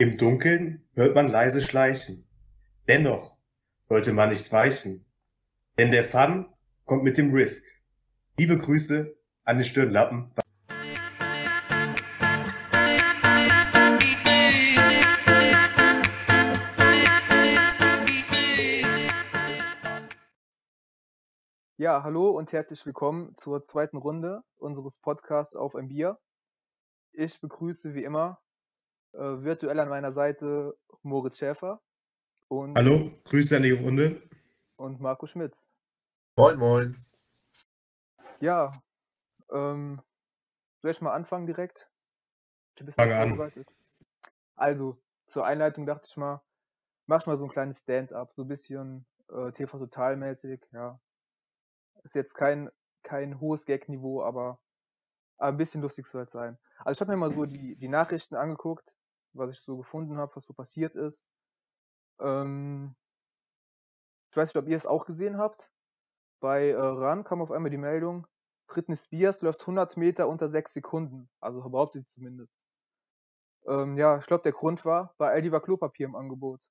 Im Dunkeln hört man leise schleichen. Dennoch sollte man nicht weichen. Denn der Fun kommt mit dem Risk. Liebe Grüße an den Stirnlappen. Ja, hallo und herzlich willkommen zur zweiten Runde unseres Podcasts auf ein Bier. Ich begrüße wie immer virtuell an meiner Seite Moritz Schäfer und, Hallo, Grüße an die Runde. und Marco Schmitz. Moin, moin. Ja, ähm, soll ich mal anfangen direkt? Ich hab ein bisschen Fange an. vorbereitet. Also, zur Einleitung dachte ich mal, mach ich mal so ein kleines Stand-up, so ein bisschen äh, TV Total mäßig, ja. Ist jetzt kein, kein hohes Gag-Niveau, aber, aber ein bisschen lustig soll es sein. Also ich habe mir mal so die, die Nachrichten angeguckt, was ich so gefunden habe, was so passiert ist. Ähm, ich weiß nicht, ob ihr es auch gesehen habt. Bei äh, RAN kam auf einmal die Meldung, Britney Spears läuft 100 Meter unter 6 Sekunden. Also behauptet sie zumindest. Ähm, ja, ich glaube, der Grund war, bei Aldi war Klopapier im Angebot.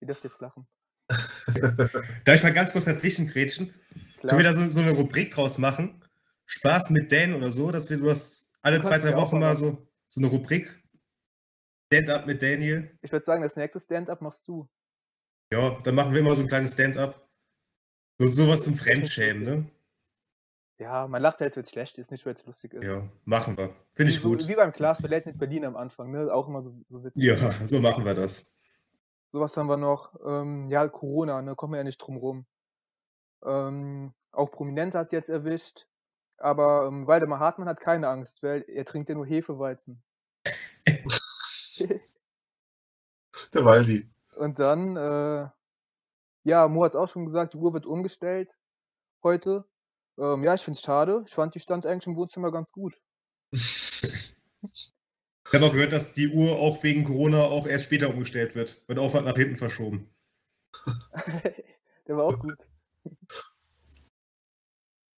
Ihr dürft jetzt lachen. Darf ich mal ganz kurz dazwischen grätschen? Können wir da so, so eine Rubrik draus machen? Spaß mit Dan oder so, dass wir du hast alle zwei, drei Wochen mal mal so, so eine Rubrik. Stand-up mit Daniel. Ich würde sagen, das nächste Stand-up machst du. Ja, dann machen wir immer so ein kleines Stand-up. So, sowas zum Fremdschämen, ne? Ja, man lacht halt, wenn es schlecht ist, nicht weil es lustig ist. Ja, machen wir. Finde ich so, gut. wie beim Klaas bei Late Night Berlin am Anfang, ne? Auch immer so, so witzig. Ja, so machen wir das. So was haben wir noch. Ähm, ja, Corona, ne? Kommen wir ja nicht drum rum. Ähm, auch Prominente hat es jetzt erwischt. Aber ähm, Waldemar Hartmann hat keine Angst, weil er trinkt ja nur Hefeweizen. Der Waldi. Und dann, äh, ja, Mo hat es auch schon gesagt, die Uhr wird umgestellt heute. Ähm, ja, ich finde es schade. Ich fand, die stand eigentlich im Wohnzimmer ganz gut. Ich habe auch gehört, dass die Uhr auch wegen Corona auch erst später umgestellt wird. Wird auch nach hinten verschoben. Der war auch gut.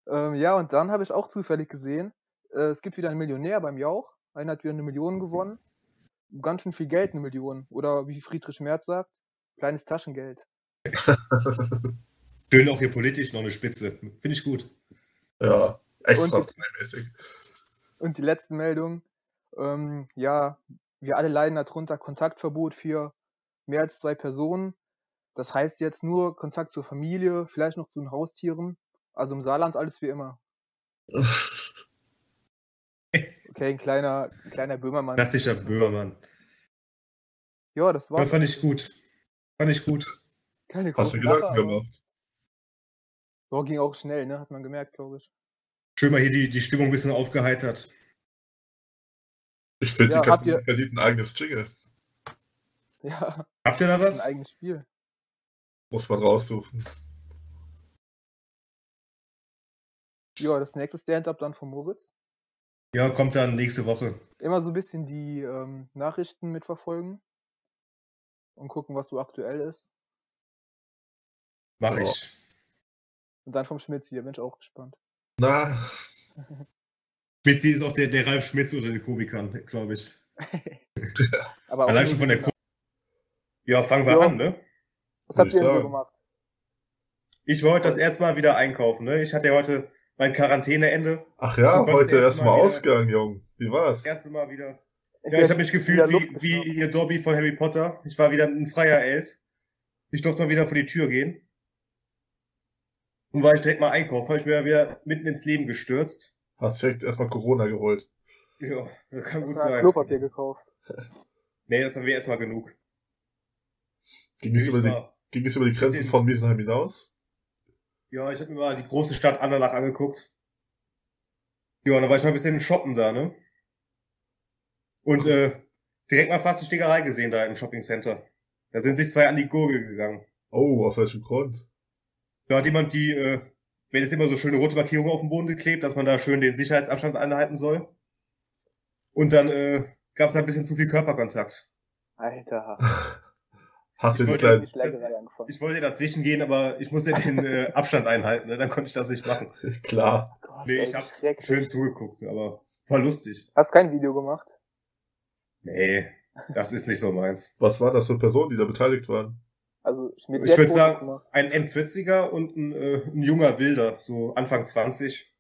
ähm, ja, und dann habe ich auch zufällig gesehen, äh, es gibt wieder einen Millionär beim Jauch. Einer hat wieder eine Million gewonnen. Ganz schön viel Geld, eine Million. Oder wie Friedrich Merz sagt, kleines Taschengeld. Schön auch hier politisch noch eine Spitze. Finde ich gut. ja, extra Und- dreimäßig. Und die letzte Meldung, ähm, ja, wir alle leiden darunter Kontaktverbot für mehr als zwei Personen. Das heißt jetzt nur Kontakt zur Familie, vielleicht noch zu den Haustieren. Also im Saarland alles wie immer. Okay, ein kleiner, ein kleiner Böhmermann. Klassischer Böhmermann. Ja, das war Ja, fand ich gut. Fand ich gut. keine Hast du Gedanken Sache, gemacht? ja, ging auch schnell, ne? Hat man gemerkt, glaube ich. Schön mal hier die, die Stimmung ein bisschen aufgeheitert. Ich finde, Ja, die Kategorie verdient ein eigenes Jingle. Ja, Habt ihr da ein was? eigenes Spiel. Muss man raussuchen. Ja, das nächste Stand-up dann von Moritz. Ja, kommt dann nächste Woche. Immer so ein bisschen die ähm, Nachrichten mitverfolgen und gucken, was so aktuell ist. Mach ich. Und dann vom Schmitz hier, bin ich auch gespannt. Na, Spitzi ist auch der, der Ralf Schmitz unter den Komikern, glaube ich. Aber auch Allein schon von der. Ko Ja, fangen wir Ja. an, ne? Was habt ihr ich denn so gemacht? Ich war heute das erste Mal wieder einkaufen, ne? Ich hatte ja heute mein Quarantäneende. ach ja, heute erst erstmal mal wieder- Ausgang, Jung. Wie war's? Das erste Mal wieder. Ja, ich habe mich gefühlt wie, wie ihr Dobby von Harry Potter. Ich war wieder ein freier Elf. Ich durfte mal wieder vor die Tür gehen. Und war ich direkt mal einkaufen, habe ich mir wieder mitten ins Leben gestürzt. Hast direkt erstmal Corona geholt. Ja, das kann gut sein. Klopapier gekauft. Nee, das haben wir erstmal genug. Ging es Ich über, die, ging es über die Grenzen von Miesenheim hinaus? Ja, ich habe mir mal die große Stadt Andernach angeguckt. Ja, und dann war ich mal ein bisschen shoppen da, ne? Und äh, direkt mal fast die Stickerei gesehen da im Shoppingcenter. Da sind sich zwei an die Gurgel gegangen. Oh, aus welchem Grund? Da hat jemand die, äh, wenn es immer so schöne rote Markierungen auf dem Boden geklebt, dass man da schön den Sicherheitsabstand einhalten soll. Und dann äh, gab es da ein bisschen zu viel Körperkontakt. Alter, Hast du Ich die wollte angefangen. Ich wollte dazwischen gehen, aber ich musste den äh, Abstand einhalten, ne? dann konnte ich das nicht machen. klar. Gott, Nee, ich habe schön zugeguckt, aber war lustig. Hast kein Video gemacht? Nee, Das ist nicht so meins. Was waren das für Personen, die da beteiligt waren? Also Schmidt Ich hat würd Fotos sagen- gemacht. Ein M40er und ein, äh, ein junger Wilder, so Anfang 20.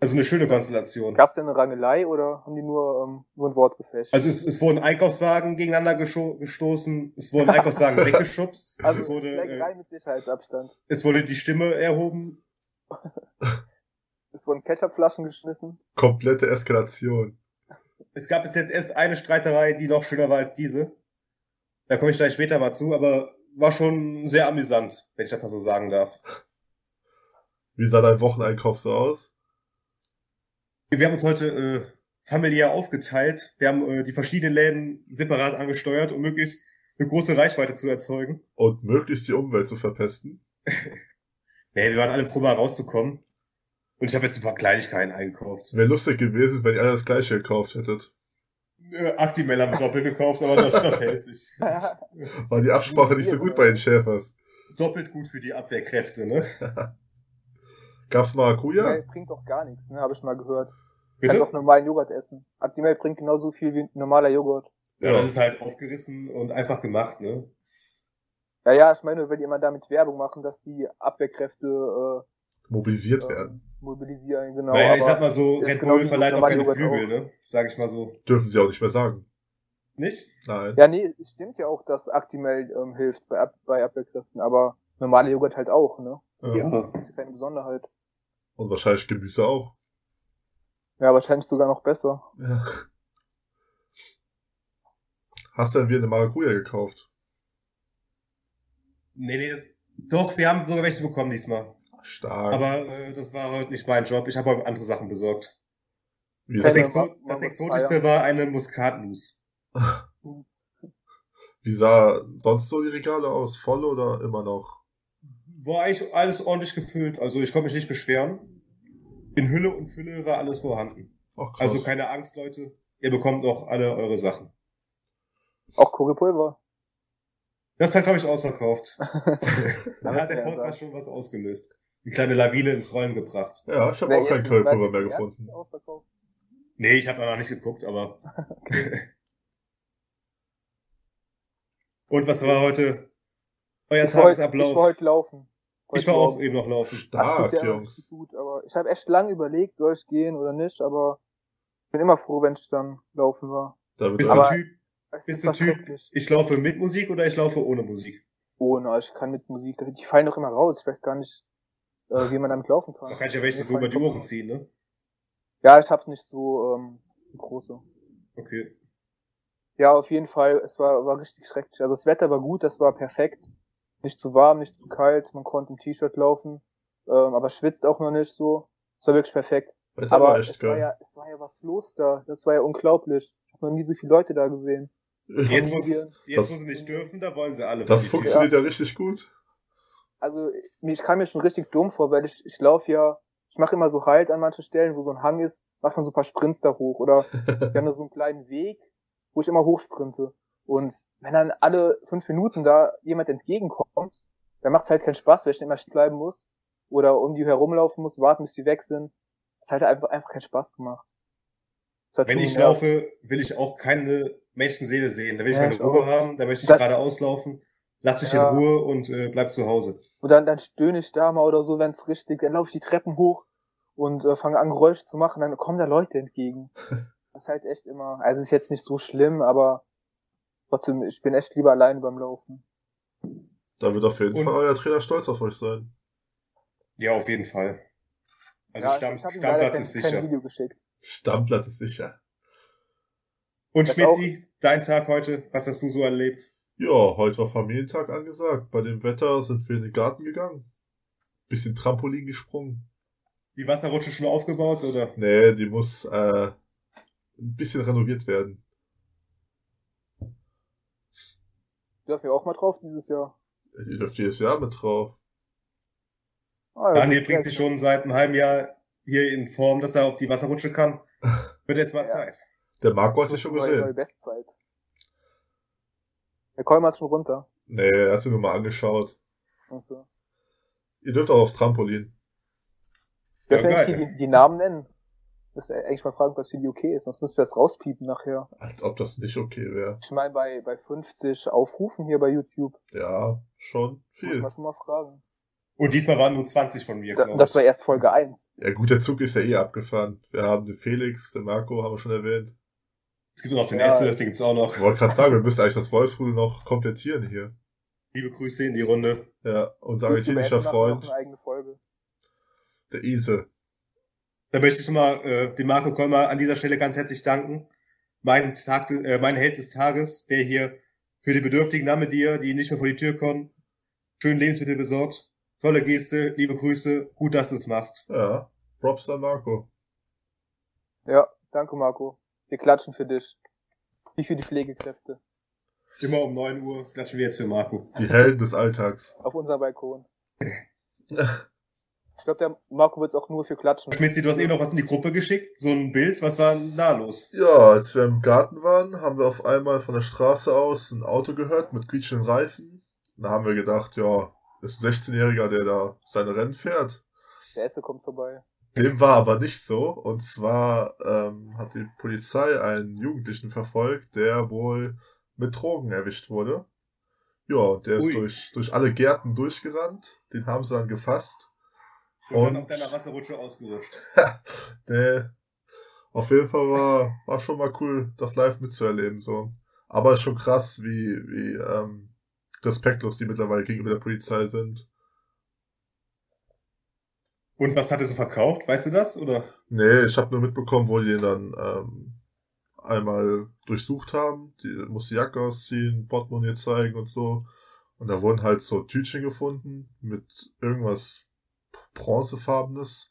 Also eine schöne Konstellation. Gab es denn eine Rangelei oder haben die nur, ähm, nur ein Wort gefecht? Also es, es wurden Einkaufswagen gegeneinander gestoßen, es wurden Einkaufswagen weggeschubst, es Also wurde, Schlägerei äh, mit Sicherheitsabstand. es wurde die Stimme erhoben. Es wurden Ketchupflaschen geschmissen. Komplette Eskalation. Es gab bis jetzt erst eine Streiterei, die noch schöner war als diese. Da komme ich gleich später mal zu, aber war schon sehr amüsant, wenn ich das mal so sagen darf. Wie sah dein Wocheneinkauf so aus? Wir haben uns heute äh, familiär aufgeteilt. Wir haben äh, die verschiedenen Läden separat angesteuert, um möglichst eine große Reichweite zu erzeugen. Und möglichst die Umwelt zu verpesten? Nee, wir waren alle froh, mal rauszukommen. Und ich habe jetzt ein paar Kleinigkeiten eingekauft. Wäre lustig gewesen, wenn ihr alle das gleiche gekauft hättet. Äh, Actimel haben wir doppelt gekauft, aber das, das hält sich. War die Absprache nicht so gut bei den Schäfers. Doppelt gut für die Abwehrkräfte, ne? Gab's Maracuja? Actimel bringt doch gar nichts, ne? Habe ich mal gehört. Kannst Bitte? doch normalen Joghurt essen. Actimel bringt genauso viel wie normaler Joghurt. Ja, das ist halt aufgerissen und einfach gemacht, ne? Ja, ja, ich meine, wenn jemand damit Werbung machen, dass die Abwehrkräfte Mobilisiert äh, werden. äh, mobilisieren, genau. naja, ich sag mal so, Red Bull verleiht auch normale keine Joghurt Flügel, auch. ne? Sag ich mal so. Dürfen sie auch nicht mehr sagen. Nicht? Nein. ja, nee, es stimmt ja auch, dass Actimel ähm, hilft bei, Ab bei Abwehrkräften, aber normaler Joghurt halt auch, ne? Ja. Das ist ja keine Besonderheit. Und wahrscheinlich Gemüse auch. Ja, wahrscheinlich sogar noch besser. Ja. Hast du denn wieder eine Maracuja gekauft? Nee, nee, das, doch, wir haben sogar welche bekommen diesmal. Stark. Aber äh, das war heute nicht mein Job. Ich habe heute andere Sachen besorgt. Wie Das, Exo das Exotischste war eine Muskatnuss. wie sah sonst so die Regale aus? Voll oder immer noch? War eigentlich alles ordentlich gefüllt. Also ich konnte mich nicht beschweren. In Hülle und Fülle war alles vorhanden. Ach, krass. Also keine Angst, Leute. Ihr bekommt auch alle eure Sachen. Auch Currypulver. Das hat, glaube ich, ausverkauft. da hat der Podcast schon was ausgelöst. Eine kleine Lawine ins Rollen gebracht. ja, ich habe auch kein Currypulver mehr gefunden. Nee, ich habe da noch nicht geguckt, aber. Und was war heute euer Ich war, heute, ich Tagesablauf? war heute laufen. Ich war auch eben noch laufen. Das Stark, immer Jungs. Gut, aber ich habe echt lange überlegt, soll ich gehen oder nicht, aber ich bin immer froh, wenn ich dann laufen war. Da Bist du Aber- Typ? Ich Bist du Typ? Ich laufe mit Musik oder ich laufe ohne Musik? Ohne, ich kann mit Musik, die fallen doch immer raus. Ich weiß gar nicht, äh, wie man damit laufen kann. Da kann ich ja welche so über die Ohren ziehen, ne? Ja, ich hab's nicht so ähm, große. Okay. Ja, auf jeden Fall, es war, war richtig schrecklich. Also das Wetter war gut, das war perfekt. Nicht zu warm, nicht zu kalt, man konnte im T-Shirt laufen, ähm, aber schwitzt auch noch nicht so. Es war wirklich perfekt. Wetter aber war echt es war geil. ja, es war ja was los da. Das war ja unglaublich. Ich habe noch nie so viele Leute da gesehen. Jetzt, wo, Familien. jetzt Das- wo sie nicht dürfen, da wollen sie alle. Das funktioniert ja. richtig gut. Also ich kam mir schon richtig dumm vor, weil ich, ich laufe ja, ich mache immer so Halt an manchen Stellen, wo so ein Hang ist, mache dann so ein paar Sprints da hoch. Oder wir haben da so einen kleinen Weg, wo ich immer hochsprinte. Und wenn dann alle fünf Minuten da jemand entgegenkommt, dann macht es halt keinen Spaß, weil ich dann immer stehen bleiben muss. Oder um die herumlaufen muss, warten, bis die weg sind. Das hat halt einfach, einfach keinen Spaß gemacht. Wenn ich laufe, will ich auch keine Menschenseele sehen. Da will ich Ja, meine ich Ruhe auch. haben, da möchte ich geradeaus laufen. Lass mich Ja. in Ruhe und äh, bleib zu Hause. Und dann, dann stöhne ich da mal oder so, wenn es richtig, dann laufe ich die Treppen hoch und äh, fange an, Geräusche zu machen, dann kommen da Leute entgegen. Das ist halt echt immer, also ist jetzt nicht so schlimm, aber trotzdem, ich bin echt lieber alleine beim Laufen. Da wird auf jeden Und- Fall euer Trainer stolz auf euch sein. Ja, auf jeden Fall. Also Ja, Stamm, Stammplatz kein, ist kein sicher. Video geschickt. Stammplatz ist sicher. Und Schmitzi, dein Tag heute, was hast du so erlebt? Ja, heute war Familientag angesagt. Bei dem Wetter sind wir in den Garten gegangen. Bisschen Trampolin gesprungen. Die Wasserrutsche schon aufgebaut oder? Nee, die muss äh, ein bisschen renoviert werden. Dürfen wir auch mal drauf dieses Jahr. Die dürft jedes Jahr mit drauf. Ah, ja, Daniel bringt ja, sich schon seit einem halben Jahr hier in Form, dass er auf die Wasserrutsche kann. Wird jetzt mal Ja. Zeit. Der Marco hat das sich schon gesehen. Bestzeit. Der Kolmer ist schon runter. Nee, er hat sich nur mal angeschaut. So. Ihr dürft auch aufs Trampolin. Dürfen Ja, nicht die, die Namen nennen? Müsst ihr eigentlich mal fragen, was für die okay ist, sonst müssen wir das rauspiepen nachher. Als ob das nicht okay wäre. Ich meine, bei, bei 50 Aufrufen hier bei YouTube, Ja, schon muss viel. man schon mal fragen. Und diesmal waren nur 20 von mir, Da, glaub das war erst Folge 1. Ja gut, der Zug ist ja eh abgefahren. Wir haben den Felix, den Marco, haben wir schon erwähnt. Es gibt noch den Ja. Esse, den gibt's auch noch. Ich wollte gerade sagen, wir müssen eigentlich das Voice-Rule noch komplettieren hier. Liebe Grüße in die Runde. Ja, unser argentinischer Freund, Noch eine eigene Folge. der Ise. Da möchte ich schon mal äh, dem Marco Kolmer an dieser Stelle ganz herzlich danken. Mein, Tag, äh, mein Held des Tages, der hier für die Bedürftigen Name dir, die nicht mehr vor die Tür kommen, schön Lebensmittel besorgt. Tolle Geste, liebe Grüße, gut, dass du es machst. Ja, Props an Marco. Ja, danke Marco. Wir klatschen für dich. Wie für die Pflegekräfte. Immer um 9 Uhr klatschen wir jetzt für Marco. Die Helden des Alltags. Auf unserem Balkon. Ich glaube, der Marco wird es auch nur für klatschen. Schmitzi, du hast eben noch was in die Gruppe geschickt, so ein Bild, was war denn da los? Ja, als wir im Garten waren, haben wir auf einmal von der Straße aus ein Auto gehört mit quietschenden Reifen. Da haben wir gedacht, ja, das ist ein 16-Jähriger, der da seine Rennen fährt. Der Esse kommt vorbei. Dem war aber nicht so. Und zwar ähm, hat die Polizei einen Jugendlichen verfolgt, der wohl mit Drogen erwischt wurde. Ja, der ist Ui. durch, durch alle Gärten durchgerannt. Den haben sie dann gefasst. Und, dann Und- auf deiner Wasserrutsche ausgerutscht. Der, auf jeden Fall war, war schon mal cool, das live mitzuerleben. So. Aber ist schon krass, wie, wie ähm, respektlos die mittlerweile gegenüber der Polizei sind. Und was hat er so verkauft? Weißt du das? Oder? Nee, ich habe nur mitbekommen, wo die den dann ähm, einmal durchsucht haben. Die musste die Jacke ausziehen, Portemonnaie zeigen und so. Und da wurden halt so Tütchen gefunden mit irgendwas bronzefarbenes.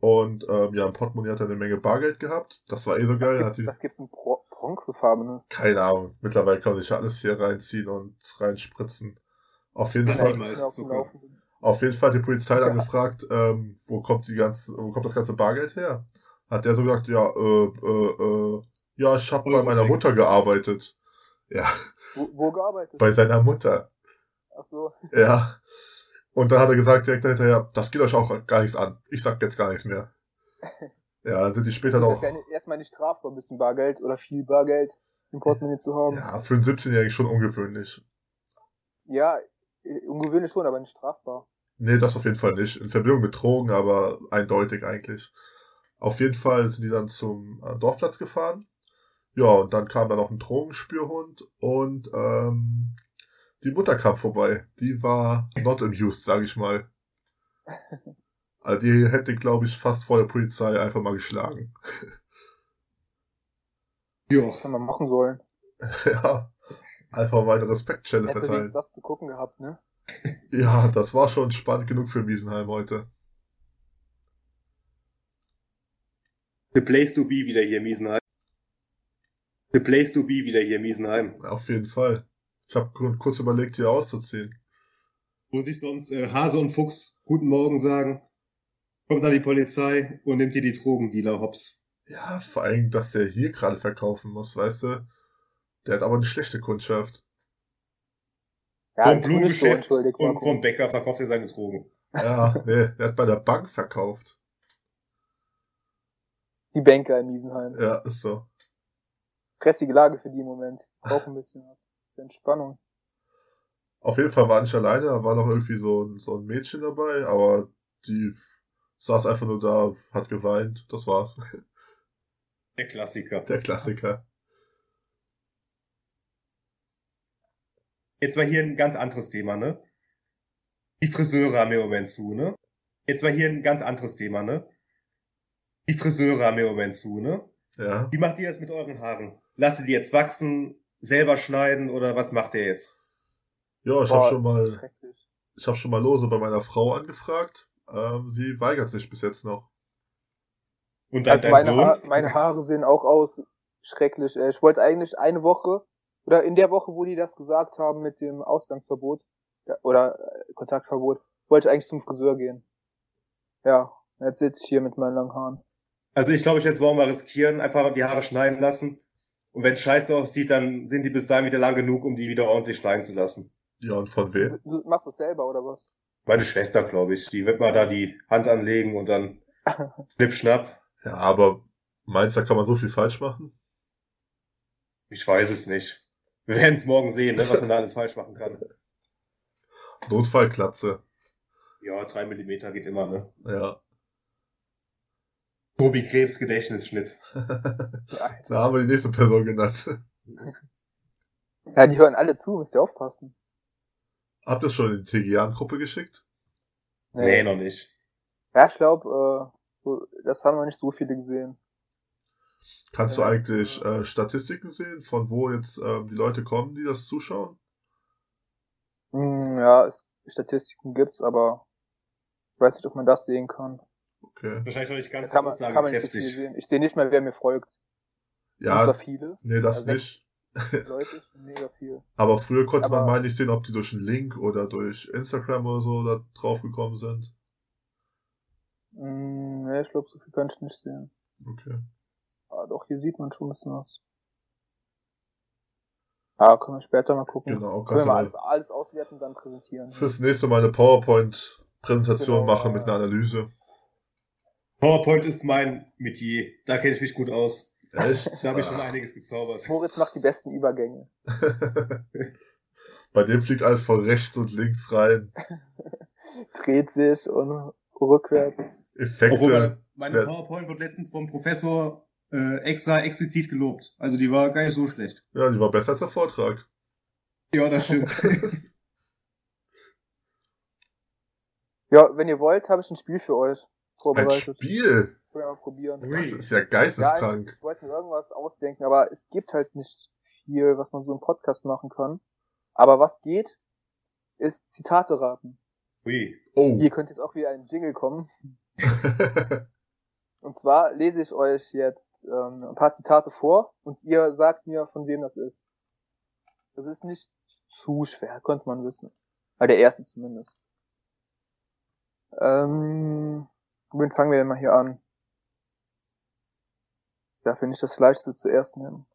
Und ähm, ja, im Portemonnaie hat er eine Menge Bargeld gehabt. Das war eh so geil. Was gibt's, gibt's ein Bro bronzefarbenes? keine Ahnung. Mittlerweile kann sich alles hier reinziehen und reinspritzen. Auf jeden Ja, Fall. Auf jeden Fall hat die Polizei dann Ja. gefragt, ähm, wo kommt die ganze, wo kommt das ganze Bargeld her? Hat der so gesagt, ja, äh, äh, äh, ja, ich habe bei meiner. Mutter gearbeitet. Ja, Wo, wo gearbeitet? bei seiner Mutter. Ach so. Ja. Und dann hat er gesagt direkt hinterher, das geht euch auch gar nichts an. Ich sag jetzt gar nichts mehr. Ja, dann sind die später ist ja erstmal nicht strafbar, ein bisschen Bargeld oder viel Bargeld im Portemonnaie zu haben. ja, für einen 17-Jährigen schon ungewöhnlich. Ja, äh, ungewöhnlich schon, aber nicht strafbar. Nee, das auf jeden Fall nicht. In Verbindung mit Drogen, aber eindeutig eigentlich. Auf jeden Fall sind die dann zum äh, Dorfplatz gefahren. Ja, und dann kam da noch ein Drogenspürhund und ähm, die Mutter kam vorbei. Die war not amused, sag ich mal. Also die hätte, glaube ich, fast vor der Polizei einfach mal geschlagen. Ja. Was haben wir machen sollen? ja, einfach mal eine Respektschelle Hätte verteilen. das zu gucken gehabt, ne? Ja, das war schon spannend genug für Wiesenheim heute. The place to be wieder hier, Miesenheim. The place to be wieder hier, Miesenheim. Auf jeden Fall. Ich habe kurz überlegt, hier auszuziehen. Wo sich sonst äh, Hase und Fuchs guten Morgen sagen, kommt dann die Polizei und nimmt dir die Drogendealer hops. Ja, vor allem, dass der hier gerade verkaufen muss, weißt du? Der hat aber eine schlechte Kundschaft. Ja, vom so, Blumengeschäft entschuldigt, und vom Bäcker verkauft er seine Drogen. Ja, nee, der hat bei der Bank verkauft. Die Banker in Miesenheim. Ja, ist so. Stressige Lage für die im Moment. Brauchen ein bisschen was. Entspannung. Auf jeden Fall war nicht alleine, da war noch irgendwie so ein, so ein Mädchen dabei, aber die saß einfach nur da, hat geweint, das war's. Der Klassiker. Der Klassiker. Jetzt war hier ein ganz anderes Thema, ne? Die Friseure haben im Moment zu, ne? Jetzt war hier ein ganz anderes Thema, ne? Die Friseure haben im Moment zu, ne? Ja. Wie macht ihr das mit euren Haaren? Lasst ihr die jetzt wachsen, selber schneiden oder was macht ihr jetzt? Ja, ich habe schon mal, Schrecklich. ich habe schon mal lose bei meiner Frau angefragt. Ähm, sie weigert sich bis jetzt noch. Und dann Also dein meine, Sohn? Haar, meine Haare sehen auch aus schrecklich. Äh, Ich wollte eigentlich eine Woche oder in der Woche, wo die das gesagt haben mit dem Ausgangsverbot oder äh, Kontaktverbot, wollte ich eigentlich zum Friseur gehen. Ja, jetzt sitze ich hier mit meinen langen Haaren. Also ich glaube, ich jetzt wollen wir riskieren, einfach die Haare schneiden lassen. Und wenn scheiße aussieht, dann sind die bis dahin wieder lang genug, um die wieder ordentlich schneiden zu lassen. Ja, und von wem? Du du machst das selber oder was? Meine Schwester, glaube ich, die wird mal da die Hand anlegen und dann schnipp, schnapp. Ja, aber meinst du, da kann man so viel falsch machen? Ich weiß es nicht. Wir werden es morgen sehen, ne, was man da alles falsch machen kann. Notfallklatze. Ja, drei Millimeter geht immer, ne? Ja. Tobi Krebs Gedächtnisschnitt. Da haben wir die nächste Person genannt. ja, die hören alle zu, müsst ihr aufpassen. Habt ihr schon in die Tegian-Gruppe geschickt? Nee, noch nicht. Ja, ich glaube, äh, das haben noch nicht so viele gesehen. Kannst Ja, du eigentlich äh, Statistiken sehen, von wo jetzt ähm, die Leute kommen, die das zuschauen? Hm, ja, es, Statistiken gibt's, aber ich weiß nicht, ob man das sehen kann. Okay. Wahrscheinlich noch nicht ganz kann man, kann man nicht so viel aussagekräftig. sehen. Ich sehe nicht mehr, wer mir folgt. Ja, zwar viele nee, das Also nicht. Leute, mega viel. Aber früher konnte man Aber- mal nicht sehen, ob die durch einen Link oder durch Instagram oder so da drauf gekommen sind. Hm, nee, ich glaube, so viel kann ich nicht sehen. Okay. Ah, doch, hier sieht man schon ein bisschen was. Ah, können wir später mal gucken. Genau, Können kannst wir du mal mal alles, alles auswerten und dann präsentieren. fürs nächste Mal eine PowerPoint-Präsentation Genau, machen mit einer Analyse. PowerPoint ist mein Metier. Da kenne ich mich gut aus. Echt? Da habe ich schon einiges gezaubert. Moritz macht die besten Übergänge. Bei dem fliegt alles von rechts und links rein. Dreht sich und rückwärts. Effekte. Obwohl meine, meine Ja. PowerPoint wird letztens vom Professor äh, extra explizit gelobt. Also die war gar nicht so schlecht. Ja, die war besser als der Vortrag. Ja, das stimmt. Ja, wenn ihr wollt, habe ich ein Spiel für euch Ein vorbereitet. Spiel. Können wir mal probieren. Das ist ja Ja, geisteskrank. ich wollte mir irgendwas ausdenken, aber es gibt halt nicht viel, was man so im Podcast machen kann. Aber was geht, ist Zitate raten. Ui. Oh. Hier könnte jetzt auch wieder ein Jingle kommen. Und zwar lese ich euch jetzt ähm, ein paar Zitate vor und ihr sagt mir, von wem das ist. Das ist nicht zu schwer, könnte man wissen. Bei der erste zumindest. Ähm, womit fangen wir denn mal hier an? Ja, finde ich das leichteste zuerst nehmen.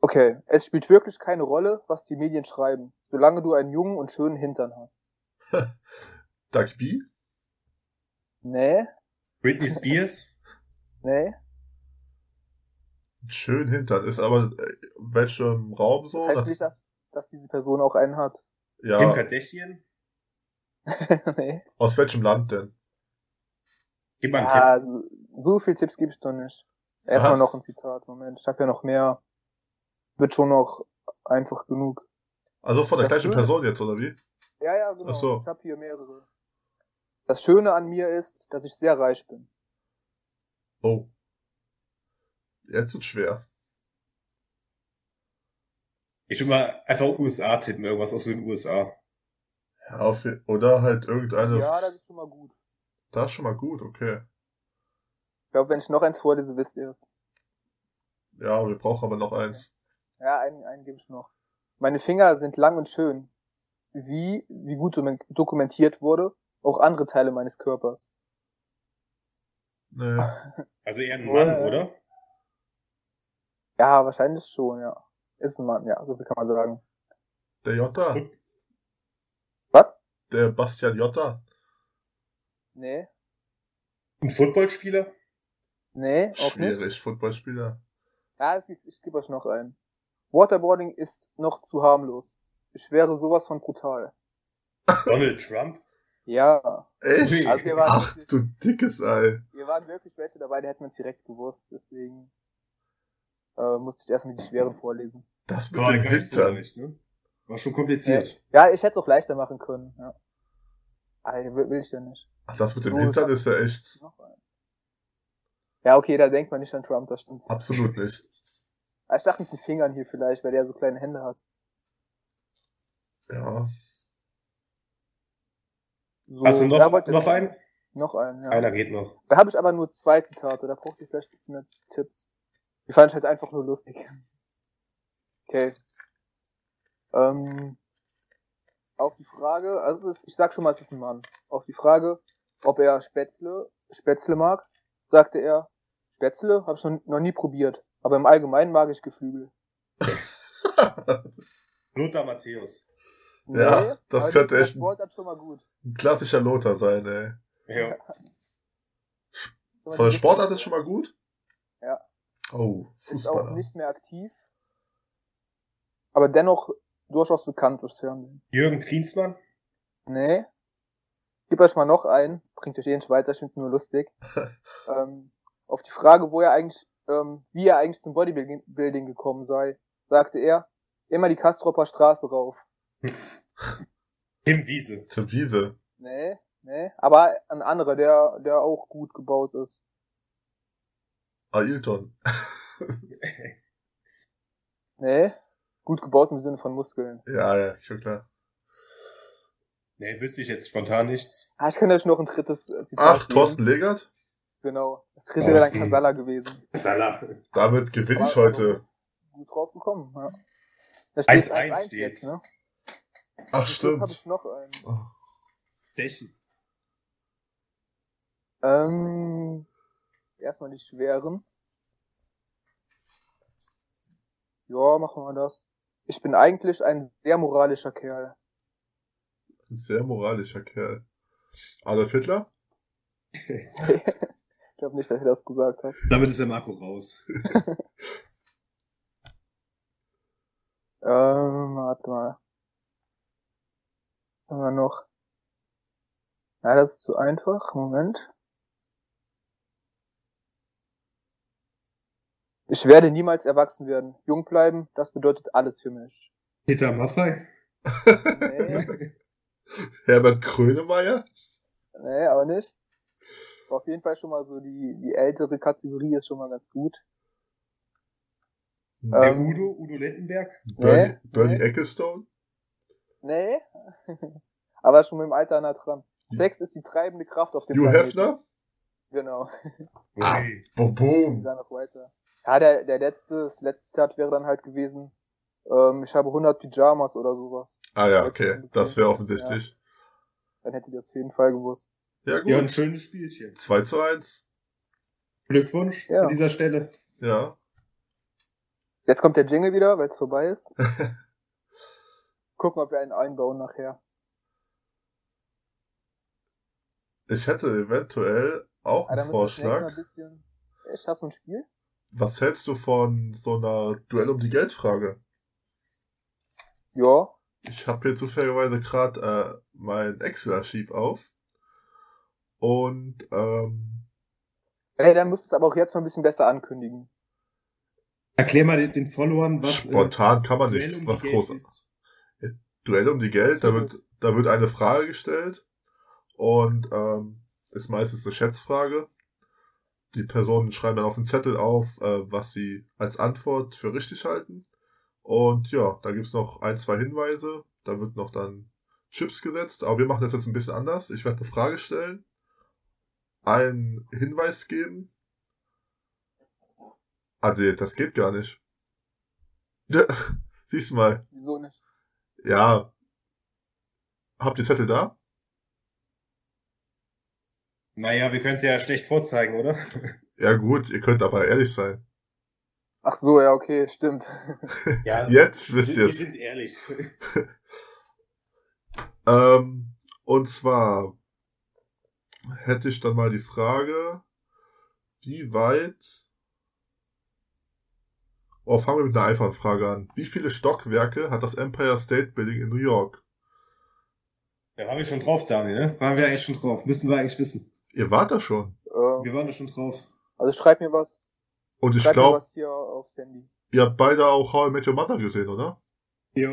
Okay, es spielt wirklich keine Rolle, was die Medien schreiben, solange du einen jungen und schönen Hintern hast. Duck B? Nee, Britney Spears? nee. Schön hintern. Ist aber äh, welchem Raum so? Das heißt Das- nicht, dass, dass diese Person auch einen hat. Kim ja, Kardashian? Nee. aus welchem Land denn? Gib mal einen Ja, so, so viel Tipps ich doch nicht. Erstmal noch ein Zitat. Moment, ich habe ja noch mehr. Wird schon noch einfach genug. Also von der Das gleichen Schöne- Person jetzt, oder wie? Ja, ja, genau. Ach so. Ich habe hier mehrere. Das Schöne an mir ist, dass ich sehr reich bin. Oh. Jetzt wird's schwer. Ich will mal einfach USA tippen, irgendwas aus den USA. Ja, auf, oder halt irgendeine. Ja, das ist schon mal gut. das ist schon mal gut, okay. Ich glaube, wenn ich noch eins vorlese, wisst ihr es. Ja, wir brauchen aber noch eins. Ja, einen, einen gebe ich noch. Meine Finger sind lang und schön. Wie, wie gut dokum- dokumentiert wurde, auch andere Teile meines Körpers. Nee. Also eher ein Mann, Ja. oder? Ja, wahrscheinlich schon, ja. Ist ein Mann, ja, so viel kann man sagen. Der Jota. Der Bastian Jota. Nee, Ein Footballspieler? nee, auch nicht. Schwierig, Footballspieler. Ja, es gibt, ich gebe euch noch einen. Waterboarding ist noch zu harmlos. Ich wäre sowas von brutal. Donald Trump? Ja, Echt? Also wir waren Ach wirklich- du dickes Ei. hier waren wirklich welche dabei, die hätten wir es direkt gewusst, deswegen äh, musste ich erstmal die schweren vorlesen. Das mit War dem nicht Hintern. leicht, ne? War schon kompliziert. Ja, ich hätte es auch leichter machen können, ja. Aber will, will ich ja nicht. Ach, das mit dem Du, Hintern ist ja echt. Ja, okay, da denkt man nicht an Trump, das stimmt. absolut nicht. Aber ich dachte mit den Fingern hier vielleicht, weil der so kleine Hände hat. Ja. So, Hast du noch, noch einen? Noch einen, ja. Einer geht noch. Da habe ich aber nur zwei Zitate, da brauchte ich vielleicht ein bisschen mehr Tipps. Die fand ich halt einfach nur lustig. Okay. Ähm, auf die Frage, also es ist, ich sag schon mal, es ist ein Mann. Auf die Frage, ob er Spätzle, Spätzle mag, sagte er, Spätzle habe ich noch, noch nie probiert, aber im Allgemeinen mag ich Geflügel. Lothar Matthäus. Ja, das könnte echt ein- Wort hat schon mal gut. Ein klassischer Lothar sein, ey. Ja. Von der Sportart ist schon mal gut? Ja. Oh, Ist auch Fußballer. nicht mehr aktiv. Aber dennoch durchaus bekannt durchs Fernsehen. Jürgen Klinsmann? Nee. Gib euch mal noch einen. Bringt euch eh nicht weiter, ich finde nur lustig. ähm, auf die Frage, wo er eigentlich, ähm, wie er eigentlich zum Bodybuilding gekommen sei, sagte er, immer die Kastropper Straße rauf. Tim Wiese. Tim Wiese. Nee, nee. Aber ein anderer, der, der auch gut gebaut ist. Ailton. Nee. Gut gebaut im Sinne von Muskeln. ja, ja, schon klar. nee, wüsste ich jetzt spontan nichts. Ah, ich kann euch noch ein drittes äh, Zitat Ach, geben. Thorsten Legert? Genau. Das dritte wäre dann. Kasala gewesen. Salah. Damit gewinne ich heute. Gut drauf gekommen, ja. Da 1-1 1-1 steht's. ne? Ach, habe stimmt. ich noch einen. Oh. Stechen. Ähm, erstmal die schweren. Ja, machen wir das. Ich bin eigentlich ein sehr moralischer Kerl. Ein sehr moralischer Kerl. Adolf Hitler? Ich glaube nicht, dass ich das gesagt habe. Damit ist der Marco raus. Ähm, warte mal. Was haben wir noch? Ja, das ist zu einfach. Moment. Ich werde niemals erwachsen werden. Jung bleiben, das bedeutet alles für mich. Peter Maffei? Nee, Herbert Grönemeyer? nee, aber nicht. Aber auf jeden Fall schon mal so die, die ältere Kategorie ist schon mal ganz gut. Der Ähm, Udo? Udo Lindenberg? Bernie, nee, Bernie nee. Ecclestone? Nee. aber schon mit dem Alter nah dran. Sex ist die treibende Kraft auf dem Hugh Planeten. Hefner? Genau. Ah. Boom, boom. Dann noch weiter. Ja, der, der letzte, das letzte Zitat wäre dann halt gewesen, ähm, ich habe 100 Pyjamas oder sowas. Ah ja, okay. Das wäre offensichtlich. Dann hättet ihr das auf jeden Fall gewusst. Ja, Ja, ein gut. schönes Spielchen. 2 zu 1. Glückwunsch Ja. an dieser Stelle. Ja. Jetzt kommt der Jingle wieder, weil es vorbei ist. Gucken, ob wir einen einbauen nachher. Ich hätte eventuell auch Ah, einen vielleicht mal ein Vorschlag. bisschen. Echt, hast du ein Spiel? Was hältst du von so einer Duell um die Geldfrage? Ja. Ich habe hier zufälligerweise gerade äh, mein Excel-Archiv auf. Und ähm, Ey, dann musst du es aber auch jetzt mal ein bisschen besser ankündigen. Erklär mal den, den Followern, was äh, spontan kann man Duell nicht um die was Geld groß. ist. Duell um die Geld, da wird, da wird eine Frage gestellt und ähm, ist meistens eine Schätzfrage. Die Personen schreiben dann auf den Zettel auf, äh, was sie als Antwort für richtig halten. Und ja, da gibt's noch ein, zwei Hinweise. Da wird noch dann Chips gesetzt. Aber wir machen das jetzt ein bisschen anders. Ich werde eine Frage stellen, einen Hinweis geben. Ah, nee, das geht gar nicht. Siehst du mal. Wieso nicht? Ja. Habt ihr Zettel da? Naja, wir können es ja schlecht vorzeigen, oder? Ja gut, ihr könnt aber ehrlich sein. Ach so, ja, okay, stimmt. Ja, Jetzt wisst wir, ihr wir es. sind ehrlich. Ähm, und zwar hätte ich dann mal die Frage, wie weit... Oh, fangen wir mit einer einfachen Frage an. Wie viele Stockwerke hat das Empire State Building in New York? Da waren wir schon drauf, Daniel, ne? Waren wir eigentlich schon drauf. Müssten wir eigentlich wissen. Ihr wart da schon. Ähm, Wir waren da schon drauf. also schreib mir was. Und ich Schreib mir glaube, was hier aufs Handy. ihr habt beide auch How I Met Your Mother gesehen, oder? Ja.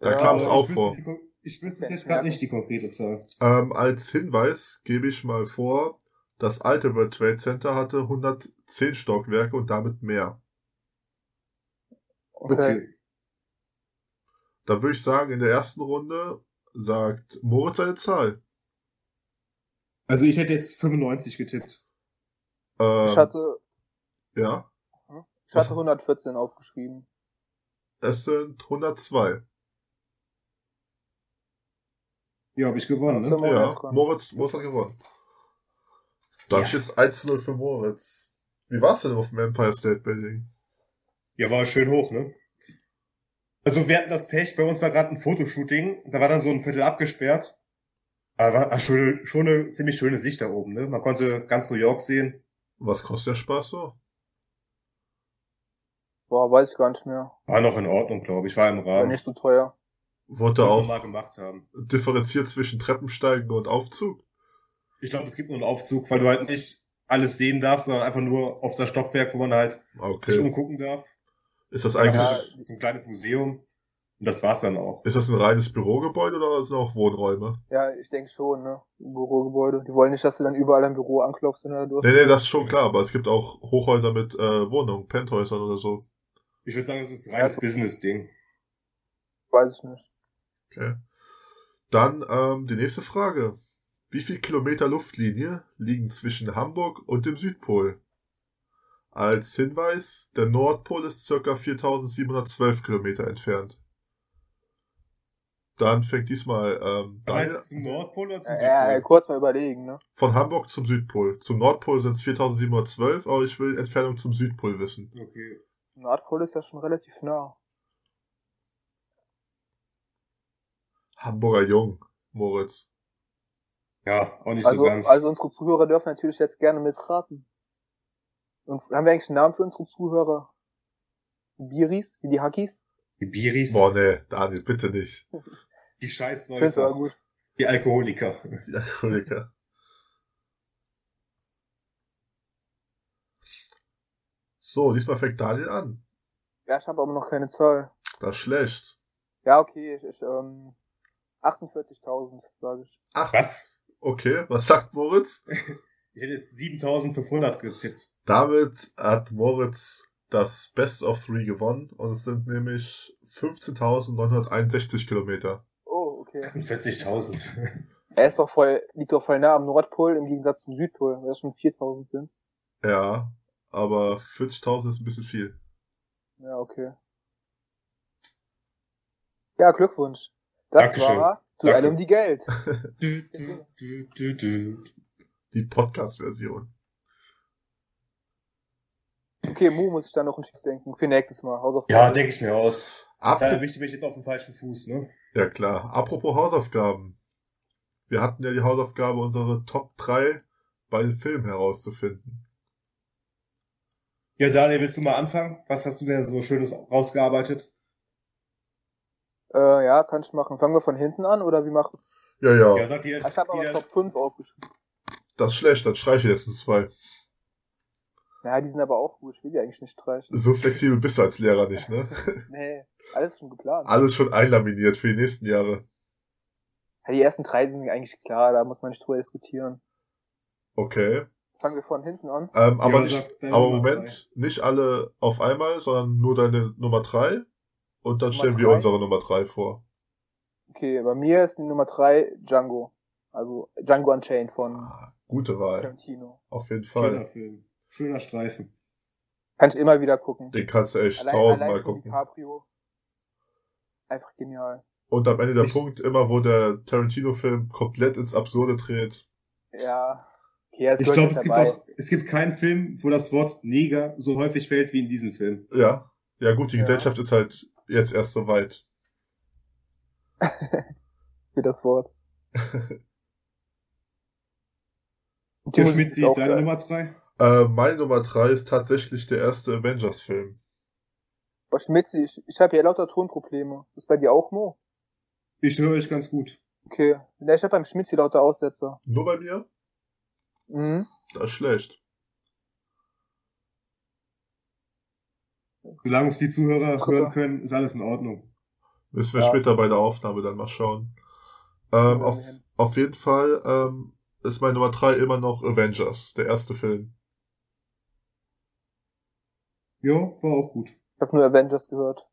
Da Ja, kam es auch vor. die Ich wüsste Ja, jetzt gerade nicht die konkrete Zahl. Ähm, als Hinweis gebe ich mal vor, das alte World Trade Center hatte 110 Stockwerke und damit mehr. Okay. Da würde ich sagen, in der ersten Runde sagt Moritz eine Zahl. Also ich hätte jetzt 95 getippt. Ähm, Ich hatte, ja, ich hatte 114 aufgeschrieben. es sind 102. Ja, habe ich gewonnen, ne? Moritz ja, dran. Moritz, Moritz hat gewonnen. Da Ja. steht 1-0 für Moritz. Wie war's denn auf dem Empire State Building? Ja, war schön hoch, ne? Also wir hatten das Pech, bei uns war gerade ein Fotoshooting, da war dann so ein Viertel abgesperrt. Aber war schon, schon eine ziemlich schöne Sicht da oben, ne? Man konnte ganz New York sehen. Was kostet der Spaß so? Boah, weiß ich gar nicht mehr. War noch in Ordnung, glaube ich. War im War Rahmen. nicht so teuer. Wurde Was auch mal gemacht haben. differenziert zwischen Treppensteigen und Aufzug? Ich glaube, es gibt nur einen Aufzug, weil du halt nicht alles sehen darfst, sondern einfach nur auf das Stockwerk, wo man halt sich Okay. umgucken darf. Ist das Ja, eigentlich, das ist ein kleines Museum. Und das war's dann auch. ist das ein reines Bürogebäude oder sind auch Wohnräume? Ja, ich denke schon, ne? Bürogebäude. Die wollen nicht, dass du dann überall im Büro anklopfst, wenn du. Nee, nee, das ist schon klar, aber es gibt auch Hochhäuser mit äh, Wohnungen, Penthäusern oder so. Ich würde sagen, das ist ein reines Ja. Business-Ding. Weiß ich nicht. Okay. Dann ähm, die nächste Frage. Wie viel Kilometer Luftlinie liegen zwischen Hamburg und dem Südpol? Als Hinweis, der Nordpol ist ca. 4712 Kilometer entfernt. Dann fängt diesmal ähm, heißt, zum Nordpol oder zum Ja, ja, Südpol? kurz mal überlegen, ne? von Hamburg zum Südpol. Zum Nordpol sind es 4712, aber ich will Entfernung zum Südpol wissen. Okay. Nordpol ist ja schon relativ nah. Hamburger Jung, Moritz. Ja, auch nicht Also, so ganz. also unsere Zuhörer dürfen natürlich jetzt gerne mitraten. Und haben wir eigentlich einen Namen für unsere Zuhörer? Die Biris? Wie die Hackis? Die Biris, Boah, nee, Daniel, bitte nicht. die Scheißsäufer, gut. die Alkoholiker. Die Alkoholiker. So, diesmal fängt Daniel an. Ja, ich habe aber noch keine Zahl. Das ist schlecht. Ja, okay, ich, ich ähm, 48.000, sage ich. Ach, Was? okay, was sagt Moritz? Ich hätte jetzt 7500 getippt. Damit hat Moritz das Best of Three gewonnen und es sind nämlich 15.961 Kilometer. Oh, okay. 40.000. Er ist doch voll, liegt doch voll nah am Nordpol im Gegensatz zum Südpol, weil es schon 4.000 sind. Ja, aber 40.000 ist ein bisschen viel. Ja, okay. Ja, Glückwunsch. Das Dankeschön. war Duell um die Geld. Die Podcast-Version. Okay, Mu muss ich da noch ein Schiff denken. Für nächstes Mal. Hausaufgaben. Ja, denke ich mir aus. Da Apropos, erwischte mich jetzt auf dem falschen Fuß, ne? ja klar. Apropos Hausaufgaben. Wir hatten ja die Hausaufgabe, unsere Top 3 bei den Filmen herauszufinden. Ja, Daniel, willst du mal anfangen? Was hast du denn so Schönes rausgearbeitet? Äh, ja, kann ich machen. Fangen wir von hinten an oder wie machen? Ja, ja, Ja, sagt ihr, Ich habe aber die- Top 5 aufgeschrieben. das ist schlecht, dann streiche ich jetzt zwei. Ja, die sind aber auch gut. Ich will die eigentlich nicht streichen. So flexibel bist du als Lehrer nicht, ne? Nee, alles schon geplant. Alles schon einlaminiert für die nächsten Jahre. Ja, die ersten drei sind eigentlich klar, da muss man nicht drüber diskutieren. Okay. Fangen wir von hinten an. Ähm, aber Ja, nicht, aber Nummer Moment, nicht alle auf einmal, sondern nur deine Nummer drei. Und dann Nummer stellen wir drei? unsere Nummer drei vor. Okay, bei mir ist die Nummer drei Django. Also Django Unchained von Ah, gute Wahl. Tarantino. Auf jeden Schöner Fall. Film. Schöner Streifen. Kann ich immer wieder gucken. Den kannst du echt Allein, tausendmal allein gucken. DiCaprio. Einfach genial. Und am Ende der Ich- Punkt, immer wo der Tarantino-Film komplett ins Absurde dreht. Ja. Okay, Ich glaube, es gibt auch, es gibt keinen Film, wo das Wort Neger so häufig fällt wie in diesem Film. Ja. Ja gut, die Ja. Gesellschaft ist halt jetzt erst so weit. für das Wort. Musik Schmitzi, deine geil. Nummer drei? Äh, meine Nummer drei ist tatsächlich der erste Avengers-Film. Boah, Schmitzi, ich, ich habe hier lauter Tonprobleme. Ist das bei dir auch, Mo? Ich höre euch ganz gut. Okay. Ja, ich habe beim Schmitzi lauter Aussetzer. Nur bei mir? Mhm. Das ist schlecht. Solange uns die Zuhörer Dritter. hören können, ist alles in Ordnung. Müssen wir Ja. später bei der Aufnahme dann mal schauen. Ähm, auf, auf jeden Fall ähm, ist meine Nummer drei immer noch Avengers, der erste Film. Jo, war auch gut. Ich habe nur Avengers gehört.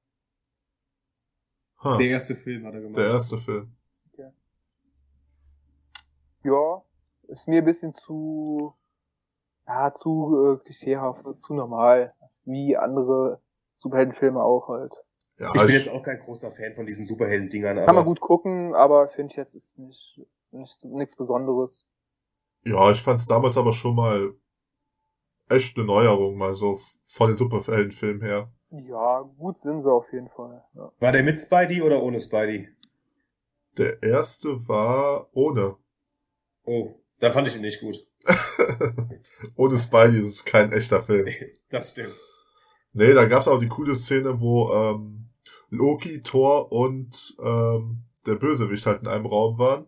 Ha, Der erste Film hat er gemacht. der erste Film. Ja, ist mir ein bisschen zu, ja, zu äh, klischeehaft, zu normal. Wie andere Superheldenfilme auch halt. Ja, Ich bin ich, jetzt auch kein großer Fan von diesen Superhelden-Dingern, aber Kann man gut gucken, aber finde ich jetzt ist nicht, nicht nichts Besonderes. ja, ich fand's damals aber schon mal echt eine Neuerung, mal so von den Superheldenfilmen her. Ja, gut sind sie auf jeden Fall. Ja. war der mit Spidey oder ohne Spidey? Der erste war ohne. Oh, dann fand ich ihn nicht gut. Ohne Spidey ist es kein echter Film. Das stimmt. Nee, da gab's auch die coole Szene, wo ähm, Loki, Thor und ähm, der Bösewicht halt in einem Raum waren.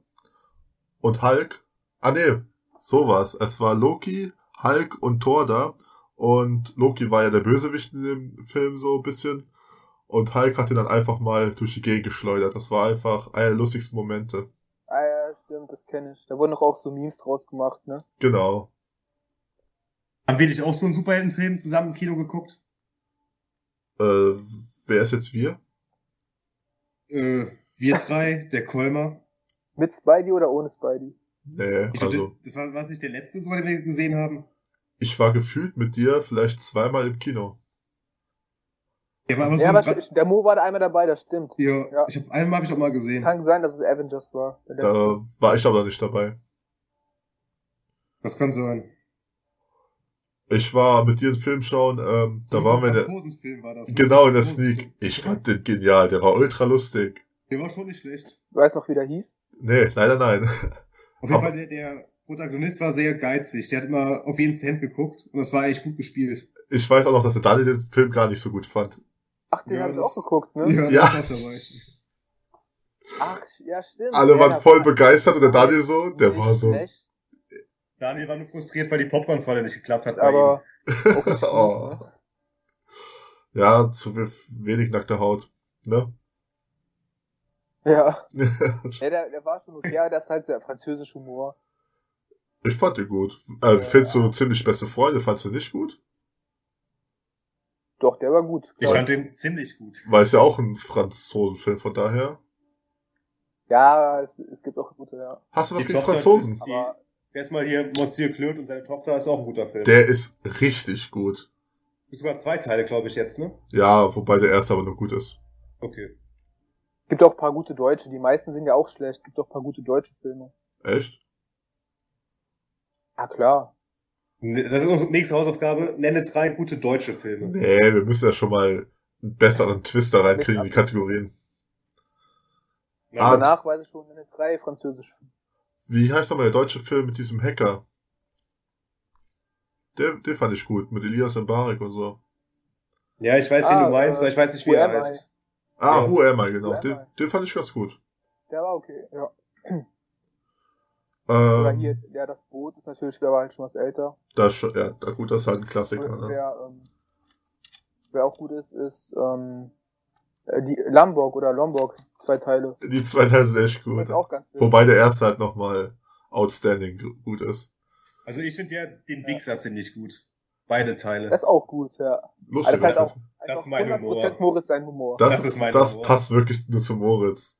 Und Hulk. Ah nee, sowas. Es war Loki, Hulk und Thor da. Und Loki war ja der Bösewicht in dem Film so ein bisschen. Und Hulk hat ihn dann einfach mal durch die Gegend geschleudert. Das war einfach einer der lustigsten Momente. Ah ja, stimmt, das kenne ich. Da wurden doch auch so Memes draus gemacht, ne? Genau. Haben wir nicht auch so einen Superheldenfilm zusammen im Kino geguckt? Äh, wer ist jetzt wir? Äh, wir drei, der Kolmer. Mit Spidey oder ohne Spidey? Nee, Ich glaube, also das war, war das nicht der letzte, so, den wir gesehen haben? Ich war gefühlt mit dir vielleicht zweimal im Kino. Der war aber Ja, aber der Mo war da einmal dabei, das stimmt. ja, Ja. ich hab einmal habe ich auch mal gesehen. Kann sein, dass es Avengers war. Da war ich aber nicht dabei. Das kann sein. Ich war mit dir einen Film schauen, ähm, da waren wir in der, war das. ne? genau in der. Sneak. Ich fand den genial, der war ultra lustig. Der war schon nicht schlecht. Du weißt noch, wie der hieß? Nee, leider nein. Auf jeden Fall, der, der Protagonist war sehr geizig. Der hat immer auf jeden Cent geguckt und das war echt gut gespielt. Ich weiß auch noch, dass der Daniel den Film gar nicht so gut fand. Ach, den Ja, hab ich auch geguckt, ne? Ja, Ja. das war dabei. Ach, ja, stimmt. Alle Ja, waren voll war- begeistert und der Daniel so, der war so, schlecht, Daniel war nur frustriert, weil die Popcornfalle nicht geklappt hat bei ihm. aber gut, Oh. ne? ja, zu wenig nackte Haut, ne? Ja. Ja, der, der war schon okay, ja, das ist halt der französische Humor. Ich fand den gut. Äh, Ja. findest du ziemlich beste Freunde, fandst du nicht gut? Doch, der war gut. Ich fand den ziemlich gut. Weil es ja auch ein Franzosenfilm, von daher. Ja, es, es gibt auch gute, ja. Hast du was Die gegen Tochter Franzosen? Die- Erstmal hier Monsieur Claude und seine Tochter ist auch ein guter Film. Der ist richtig gut. ist sogar zwei Teile, glaube ich, jetzt, ne? Ja, wobei der erste aber nur gut ist. Okay. gibt auch ein paar gute Deutsche. Die meisten sind ja auch schlecht. Gibt auch ein paar gute deutsche Filme. Echt? Ja, klar. Ne, Das ist unsere nächste Hausaufgabe. Nenne drei gute deutsche Filme. Nee, wir müssen ja schon mal einen besseren Twist da reinkriegen in die Kategorien. Ja, Ah, Danach weiß ich schon eine drei französische Filme. Wie heißt nochmal der deutsche Film mit diesem Hacker? Der, den fand ich gut, mit Elias Mbarek und so. ja, ich weiß, wen Ah, du meinst, äh, aber ich weiß nicht, wie er heißt. Ah, Ja. Who Am I, genau. Den, den fand ich ganz gut. Der war okay, ja. Oder Ähm, hier, ja, das Boot ist natürlich, der war halt schon was älter. das schon, ja, da gut, das ist halt ein Klassiker, Und ne? wer, ähm, wer auch gut ist, ist ähm, äh, die Lombok oder Lombok, zwei Teile. Die zwei Teile sind echt Das gut. Wobei der erste halt nochmal outstanding gu- gut ist. Also ich finde ja den Wichser ziemlich gut. Beide Teile. Das ist auch gut, ja. Lustig. Also halt auch Das ist mein 100% Humor. Moritz sein Humor. das, das ist, ist mein das Humor. passt wirklich nur zu Moritz.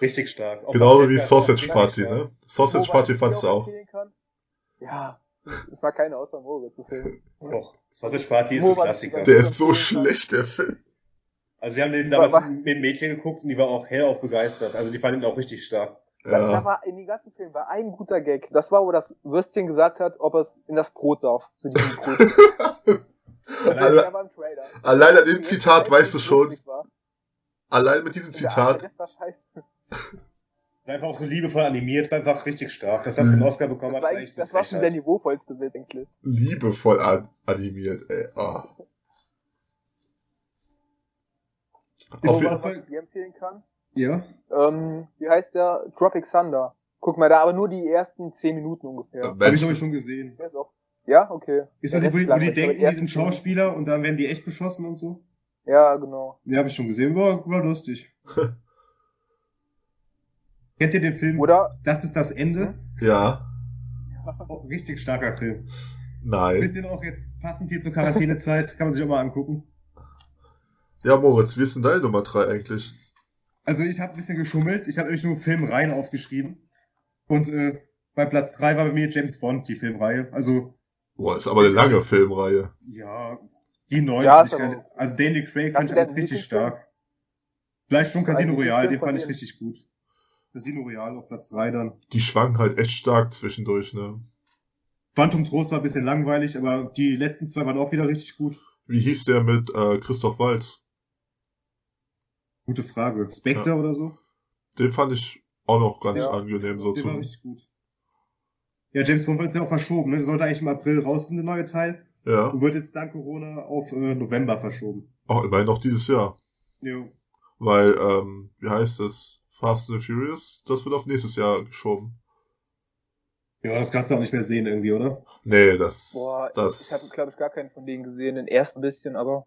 Richtig stark. Auch Genauso wie Sausage Party, ne? Sausage Party fandst du auch. Ja, es war keine außer Moritz zu filmen. Doch. Sausage Party ist ein Klassiker. Der ist so schlecht, der Film. Also wir haben den damals mit dem Mädchen geguckt und die war auch hellauf begeistert. Also die fanden ihn auch richtig stark. Da, da Ja. war in den ganzen Film war ein guter Gag. Das war, wo das Würstchen gesagt hat, ob es in das Brot darf. Zu diesem Brot. Das Alle- war beim Trailer. allein an dem Zitat weißt du schon, allein mit diesem Zitat. Ist einfach auch so liebevoll animiert, war einfach richtig stark. Dass das den Oscar bekommen hat, ist eigentlich- echt das war schon der niveauvollste Bild eigentlich. liebevoll an animiert, ey. Ah. Ist Auf, Was ich dir empfehlen kann. Ja? Ähm, wie heißt der? Tropic Thunder. Guck mal, da aber nur die ersten 10 Minuten ungefähr. äh, Hab ich, glaube ich, schon gesehen. Ja, okay. Ist das die, wo die, wo die denken, die sind 10 Minuten- Schauspieler und dann werden die echt beschossen und so? Ja, genau. Ja, habe ich schon gesehen. War, war lustig. Kennt ihr den Film? Oder? Das ist das Ende? ja, Oh, richtig starker Film. nein. Wisst ihr auch jetzt passend hier zur Quarantänezeit? Kann man sich auch mal angucken. Ja, Moritz, wie ist denn deine Nummer drei eigentlich? Also ich habe ein bisschen geschummelt. Ich habe nämlich nur Filmreihen aufgeschrieben. Und äh, bei Platz drei war bei mir James Bond, die Filmreihe. Also, Boah, ist aber eine lange Filmreihe. ja, die neuen. Ja, aber- geil. also Daniel Craig fand ich alles richtig stark. Vielleicht schon Casino Royale, den fand ich richtig gut. Casino Royale auf Platz drei dann. Die schwanken halt echt stark zwischendurch, ne? Quantum Trost war ein bisschen langweilig, aber die letzten zwei waren auch wieder richtig gut. Wie hieß der mit äh, Christoph Waltz? Gute Frage. Spectre oder so? Den fand ich auch noch ganz Ja. angenehm so Der war zu. richtig gut. Ja, James Bond wird jetzt ja auch verschoben, ne? Der sollte eigentlich im April rauskommen, der neue Teil. Ja. Und wird jetzt dank Corona auf äh, November verschoben. Auch immerhin noch dieses Jahr. Jo. Weil, ähm, wie heißt das? Fast and the Furious, das wird auf nächstes Jahr geschoben. Ja, das kannst du auch nicht mehr sehen irgendwie, oder? Nee, das, Boah, das, ich habe, glaube ich, gar keinen von denen gesehen. Den ersten bisschen, aber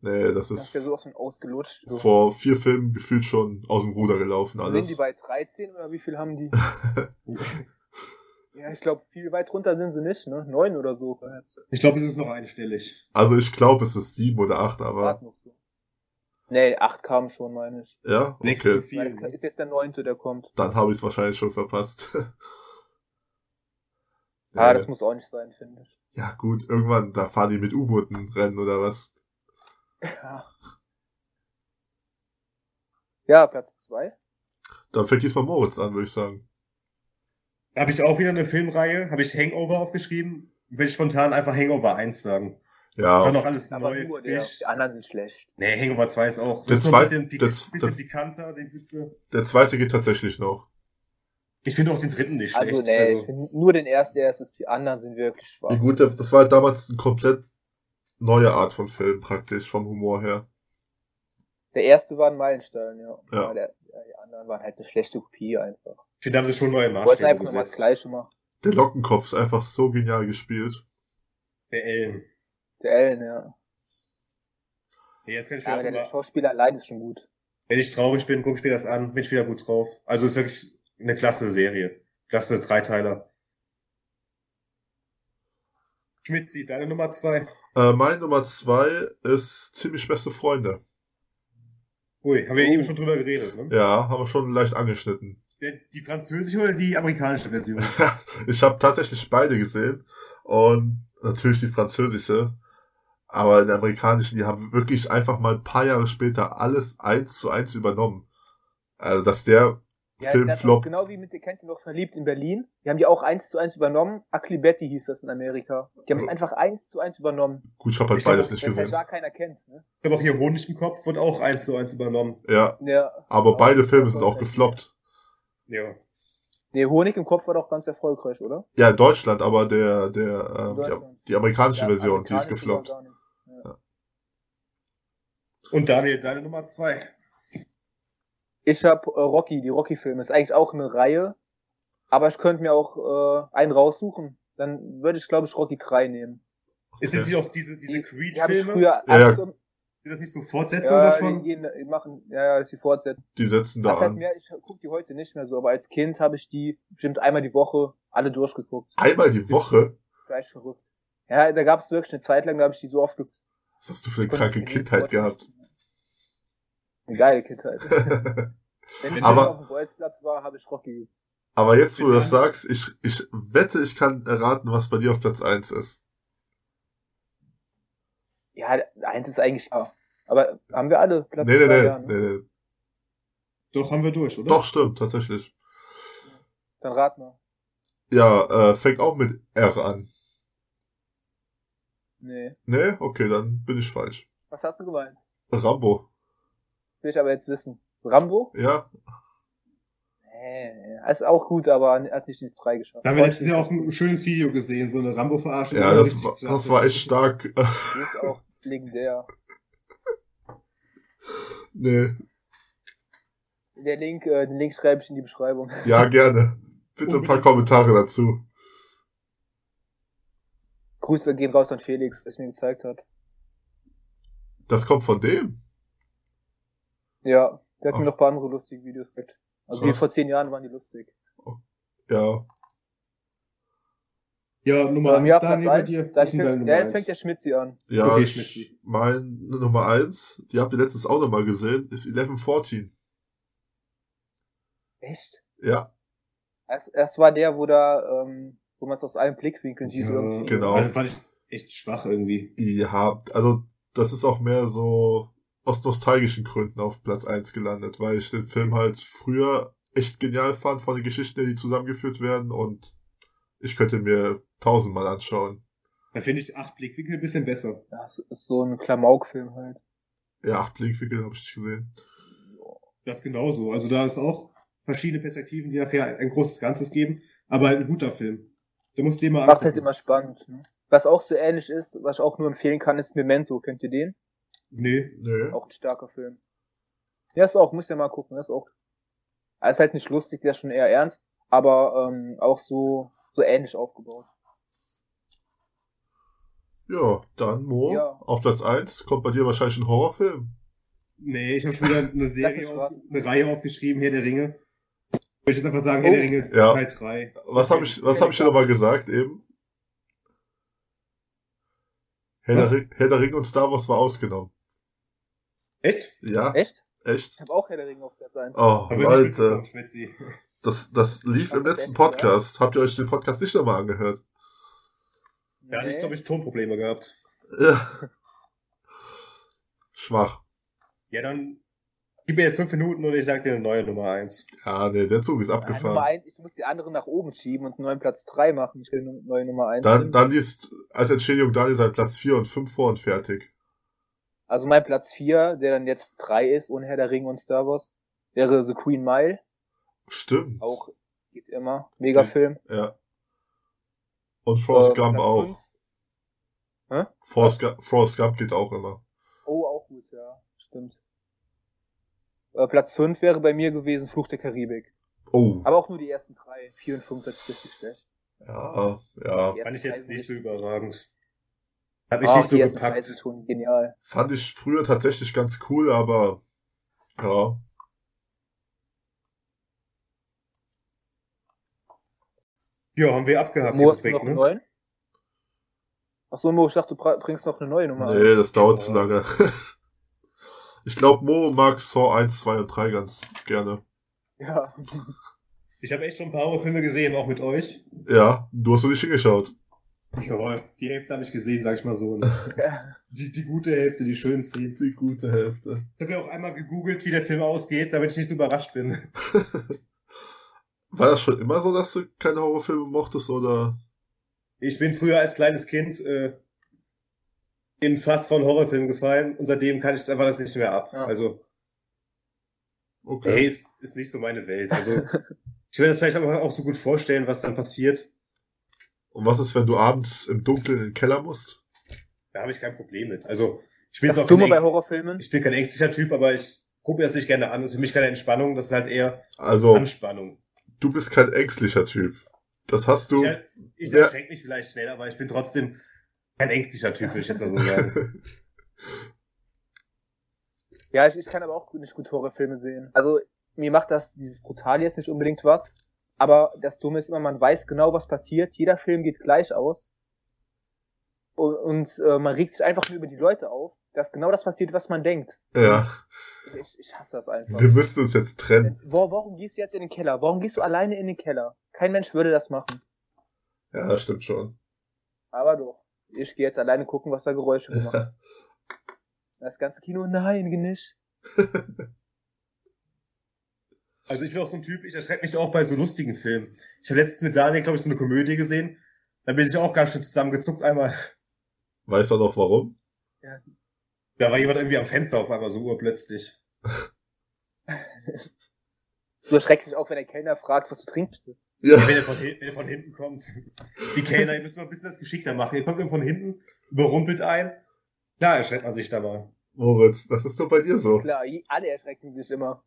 nee, das das ist ist ja sowas von ausgelutscht. So. vor vier Filmen gefühlt schon aus dem Ruder gelaufen Sind alles. die bei 13 oder wie viel haben die? ja, ich glaube, viel weit runter sind sie nicht, ne? Neun oder so. Ich glaube, es ist noch einstellig. Also ich glaube, es ist sieben oder acht, aber. Nee, acht kamen schon, meine ich. ja, Sechs zu okay. viel. Es ist jetzt der neunte, der kommt. Dann habe ich es wahrscheinlich schon verpasst. Ah, das muss auch nicht sein, finde ich. ja gut, irgendwann, da fahren die mit U-Booten rennen oder was? Ja. Ja, Platz zwei. Dann fängt diesmal Moritz an, würde ich sagen. Habe ich auch wieder eine Filmreihe, habe ich Hangover aufgeschrieben. Will ich spontan einfach Hangover 1 sagen. Ja, Das war noch alles Aber neu, nur der, die anderen sind schlecht. Nee, Hangover 2 ist auch. Der das ist noch ein zwei- bisschen, der- bisschen der- pikanter, den Witze. der zweite geht tatsächlich noch. Ich finde auch den dritten nicht schlecht. Also, nee, also, ich finde nur den ersten, der ist. Die anderen sind wirklich schwach. Wie gut, das war halt damals eine komplett neue Art von Film praktisch, vom Humor her. Der erste war ein Meilenstein, ja. Ja. Der, ja, die anderen waren halt eine schlechte Kopie einfach. ich finde, da haben sie schon neue Die wollten Maßstäbe einfach nur mal das gesetzt. Gleiche machen. Der Lockenkopf ist einfach so genial gespielt. Der Ellen. Der Ellen, ja. Nee, jetzt kann ich ja mir aber auch der, Schauspieler allein ist schon gut. wenn ich traurig bin, gucke ich mir das an, bin ich wieder gut drauf. Also ist wirklich eine klasse Serie. Klasse Dreiteiler. Schmitzi, deine Nummer zwei. Äh, mein Nummer zwei ist ziemlich beste Freunde. Ui, haben wir Oh. eben schon drüber geredet, ne? Ja, haben wir schon leicht angeschnitten. Die französische oder die amerikanische Version? ich habe tatsächlich beide gesehen und natürlich die französische, aber in der amerikanischen, die haben wirklich einfach mal ein paar Jahre später alles eins zu eins übernommen. Also, dass der Ja, Film das ist floppt. genau wie mit, ihr kennt ihr noch verliebt in Berlin. Die haben die auch eins zu eins übernommen. Ugly Betty hieß das in Amerika. Die haben es Oh. einfach eins zu eins übernommen. Gut, ich habe halt Ich beides nicht Das halt gesehen. gar keiner kennt, ne? Ich habe auch hier Honig im Kopf, wird auch eins zu eins übernommen. Ja, Ja. aber beide Filme sind auch gefloppt. Ja. Nee, Honig im Kopf war doch ganz erfolgreich, oder? Ja, in Deutschland, aber der, der, ähm, die, die amerikanische Ja, Version, die ist gefloppt. Und Daniel, deine Nummer zwei. Ich hab äh, Rocky, die Rocky-Filme. Ist eigentlich auch eine Reihe. Aber ich könnte mir auch äh, einen raussuchen. Dann würde ich, glaube ich, Rocky 3 nehmen. Ist jetzt nicht auch diese, diese Die, die habe Creed-Filme? früher Ja, ja. Sind das nicht so Fortsetzungen ja, davon? die, gehen, die machen, ja, ja, das ist die Fortsetzung. Die setzen da Das an. mehr, ich gucke die heute nicht mehr so, aber als Kind habe ich die bestimmt einmal die Woche alle durchgeguckt. Einmal die Woche? Gleich verrückt. Ja, da gab es wirklich eine Zeit lang, da habe ich die so oft geguckt. Was hast du für eine kranke Kindheit gehabt? Eine geile Kindheit. Wenn ich Aber- auf dem Bolzplatz war, habe ich Rocky. Aber jetzt, wo du das sagst, ich, ich wette, ich kann erraten, was bei dir auf Platz 1 ist. Ja, eins ist eigentlich klar. Aber haben wir alle Platz Nee, nee, zwei, nee, ja, ne? nee, nee. Doch, haben wir durch, oder? Doch, stimmt, tatsächlich. Dann rat mal. Ja, äh, fängt auch mit R an. Nee. Nee? Okay, dann bin ich falsch. Was hast du gemeint? Rambo. Will ich aber jetzt wissen. Rambo? Ja? Nee, ist auch gut, aber hat nicht die drei geschafft. Da haben wir letztes Jahr auch ein schönes Video gesehen, so eine Rambo-Verarschung. Ja, das, war- das war echt stark. Die ist auch legendär. nee. Der Link, äh, den Link schreibe ich in die Beschreibung. Ja, gerne. Bitte ein paar Kommentare dazu. Grüße gehen raus an Felix, der es mir gezeigt hat. Das kommt von dem. Ja, der hat Ach. mir noch ein paar andere lustige Videos gezeigt. Also die vor zehn Jahren waren die lustig. Ja. Ja, Nummer Ähm, 1, ja, Daniel, bei eins. dir. Da ist deine fängt, Nummer ja, jetzt fängt der Schmitzi an. Ja, Okay, ich, Schmitzi. mein Nummer eins, die habt ihr letztens auch nochmal gesehen, ist 1114. Echt? Ja, Es, es war der, wo da, ähm, wo man es aus allen Blickwinkeln sieht. Ja, irgendwie. genau. Also fand ich echt schwach irgendwie. habt, also das ist auch mehr so aus nostalgischen Gründen auf Platz eins gelandet, weil ich den Film halt früher echt genial fand von den Geschichten, die zusammengeführt werden und ich könnte mir tausendmal anschauen. Da finde ich acht Blickwinkel ein bisschen besser. Das ist so ein Klamauk-Film halt. Ja, acht Blickwinkel habe ich nicht gesehen. Das genauso. Also da ist auch verschiedene Perspektiven, die nachher ein großes Ganzes geben, aber halt ein guter Film. Du musst den mal Macht halt immer spannend. Ne? Was auch so ähnlich ist, was ich auch nur empfehlen kann, ist Memento. Kennt ihr den? Nee. Nö. Auch ein starker Film. Ja, ist auch, muss ja mal gucken. Das ist auch. Er ist halt nicht lustig, der ist schon eher ernst, aber ähm, auch so, so ähnlich aufgebaut. Ja, dann Mo, Ja. auf Platz 1 kommt bei dir wahrscheinlich ein Horrorfilm. Nee, ich habe schon wieder eine Serie, auf, eine Reihe aufgeschrieben, Herr der Ringe. Ich will jetzt einfach sagen, Herr Oh. der Ringe Ja. Teil 3. Was habe ich, was hab ich dir nochmal gesagt eben? Herr der, Was? Ring, Herr der Ringe und Star Wars war ausgenommen. Echt? Ja, Echt? echt? Ich habe auch Herr der Ringe auf Platz 1. Oh, Leute, das, das lief im letzten? Podcast. Habt ihr euch den Podcast nicht nochmal angehört? Da hatte ich, glaube ich, Tonprobleme gehabt. Ja. Schwach. Ja, dann gib mir fünf Minuten und ich sag dir eine neue Nummer 1. Ja, nee, der Zug ist Ja, Nummer abgefahren. eins, ich muss die anderen nach oben schieben und einen neuen Platz 3 machen. Ich will eine neue Nummer 1. Dann, dann liest als Entschädigung Daniel sein Platz 4 und 5 vor und fertig. Also mein Platz 4, der dann jetzt 3 ist, ohne Herr der Ringe und Star Wars, wäre The Queen Mile. Stimmt. Auch geht immer. Megafilm. Ja. Und Forrest Äh, Gump Platz auch. fünf. Hä? Forrest, Gu- Forrest Gump geht auch immer. Oh, auch gut, ja. Stimmt. Äh, Platz 5 wäre bei mir gewesen Fluch der Karibik. Oh. Aber auch nur die ersten drei. 4 und 5 ist richtig schlecht. Ja, ja. Fand ich jetzt sind nicht so überragend. Hat mich Ah, nicht so die ersten drei gepackt. sind schon genial. Fand ich früher tatsächlich ganz cool, aber ja. Ja, haben wir abgehakt. Mo, hast du noch ne? neuen? Achso, Mo, ich dachte, du bringst noch eine neue Nummer. Nee, das dauert zu lange. Ich glaube, Mo mag Saw 1, 2 und 3 ganz gerne. Ja. Ich habe echt schon ein paar Horrorfilme gesehen, auch mit euch. Ja, du hast noch nicht hingeschaut. Jawohl, die Hälfte habe ich gesehen, sag ich mal so. Ne? Die, die gute Hälfte, die schönen Szenen. Die gute Hälfte. Ich habe ja auch einmal gegoogelt, wie der Film ausgeht, damit ich nicht so überrascht bin. War das schon immer so, dass du keine Horrorfilme mochtest, oder? Ich bin früher als kleines Kind äh, in fast von Horrorfilmen gefallen und seitdem kann ich es einfach das nicht mehr ab. Ja. Also, Okay. hey, ist, ist nicht so meine Welt. Also, ich will das vielleicht aber auch so gut vorstellen, was dann passiert. Und was ist, wenn du abends im Dunkeln in den Keller musst? Da habe ich kein Problem mit. Also, ich bin jetzt auch Dumme bei Horrorfilmen. Ich bin kein ängstlicher Typ, aber ich gucke mir das nicht gerne an. Das ist für mich keine Entspannung, das ist halt eher Also, Anspannung. du bist kein ängstlicher Typ. Das hast du. Ich, ich erschrecke mich vielleicht schnell, aber ich bin trotzdem kein ängstlicher Typ, würde ich jetzt mal so sagen. Ja, ich, ich kann aber auch nicht gut Horrorfilme sehen. Also, mir macht das, dieses Brutale jetzt nicht unbedingt was. Aber das Dumme ist immer, man weiß genau, was passiert. Jeder Film geht gleich aus. Und, und äh, man regt sich einfach nur über die Leute auf, dass genau das passiert, was man denkt. ja, Ich, ich hasse das einfach. wir müssten uns jetzt trennen. Wo, warum gehst du jetzt in den Keller? Warum gehst du alleine in den Keller? Kein Mensch würde das machen. Ja, das stimmt schon. Aber doch. Ich gehe jetzt alleine gucken, was da Geräusche gemacht. Ja. Das ganze Kino, nein, nicht. Also ich bin auch so ein Typ, ich erschrecke mich auch bei so lustigen Filmen. Ich habe letztens mit Daniel, glaube ich, so eine Komödie gesehen. Da bin ich auch ganz schön zusammengezuckt einmal. Weißt du noch warum? Da war jemand irgendwie am Fenster auf einmal so urplötzlich. Du erschreckst dich auch, wenn der Kellner fragt, was du trinkst. Ja, Ja. wenn, er von, wenn er von hinten kommt. Die Kellner, ihr müsst mal ein bisschen das geschickter machen. Ihr kommt ihm von hinten, überrumpelt ein. Klar, erschreckt man sich da mal. Moritz, das ist nur bei dir so. Klar, alle erschrecken sich immer.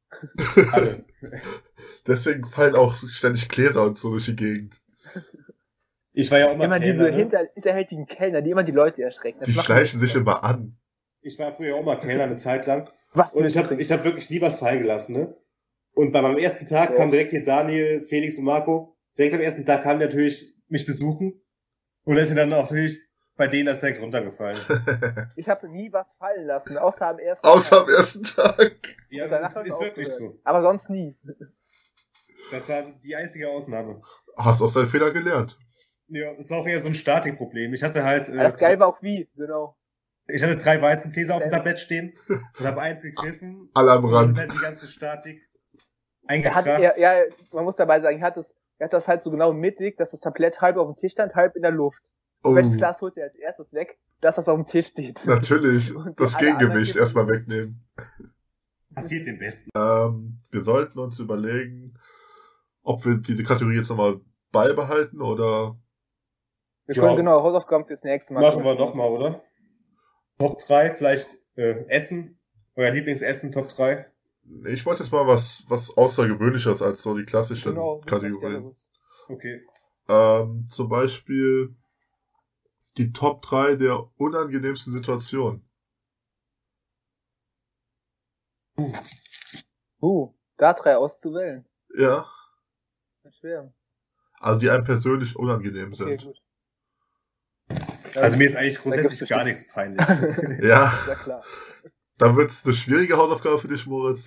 Alle. Deswegen fallen auch ständig Gläser und so durch die Gegend. Ich war ja auch mal Immer Kellner, diese ne? hinter, hinterhältigen Kellner, die immer die Leute erschrecken. Das Die schleichen sich immer an. Ich war früher auch mal Kellner eine Zeit lang. Was? Und ich habe ich hab wirklich nie was fallen gelassen, ne? Und bei meinem ersten Tag Ja. kamen direkt hier Daniel, Felix und Marco. Direkt am ersten Tag kamen die natürlich mich besuchen. Und da ist mir dann auch natürlich bei denen das direkt runtergefallen. Ich habe nie was fallen lassen, außer am ersten Außer am Tag. ersten Tag. ja, das hat's ist wirklich so. Aber sonst nie. Das war die einzige Ausnahme. Hast aus deinen Fehlern gelernt. Ja, es war auch eher so ein Statikproblem. Ich hatte halt, äh, Das geil war auch wie, genau. ich hatte drei Weizengläser auf dem Tablett stehen und habe eins gegriffen. Alle am Und dann ist Rand. halt die ganze Statik Er hat, eingekracht. er, ja, man muss dabei sagen, er hat das, er hat das halt so genau mittig, dass das Tablett halb auf dem Tisch stand, halb in der Luft. Oh, Welches Glas holt er als erstes weg, dass das auf dem Tisch steht? natürlich. Und Das Gegengewicht erstmal wegnehmen. Passiert den Besten. Ähm, wir sollten uns überlegen, ob wir diese Kategorie jetzt nochmal beibehalten oder Wir Ja. können genau Hausaufgaben fürs nächste Mal. Machen wir nochmal, oder? Top 3, vielleicht äh, Essen. Euer Lieblingsessen, Top 3. Ich wollte jetzt mal was, was Außergewöhnliches als so die klassischen Genau, Kategorien. Okay. Ähm, zum Beispiel die Top 3 der unangenehmsten Situationen. Uh, da drei auszuwählen. Ja, Wird schwer. also die einem persönlich unangenehm Okay, sind. gut. Also mir ist eigentlich grundsätzlich gar nichts peinlich. Ja, Ja klar. Dann wird's eine schwierige Hausaufgabe für dich, Moritz.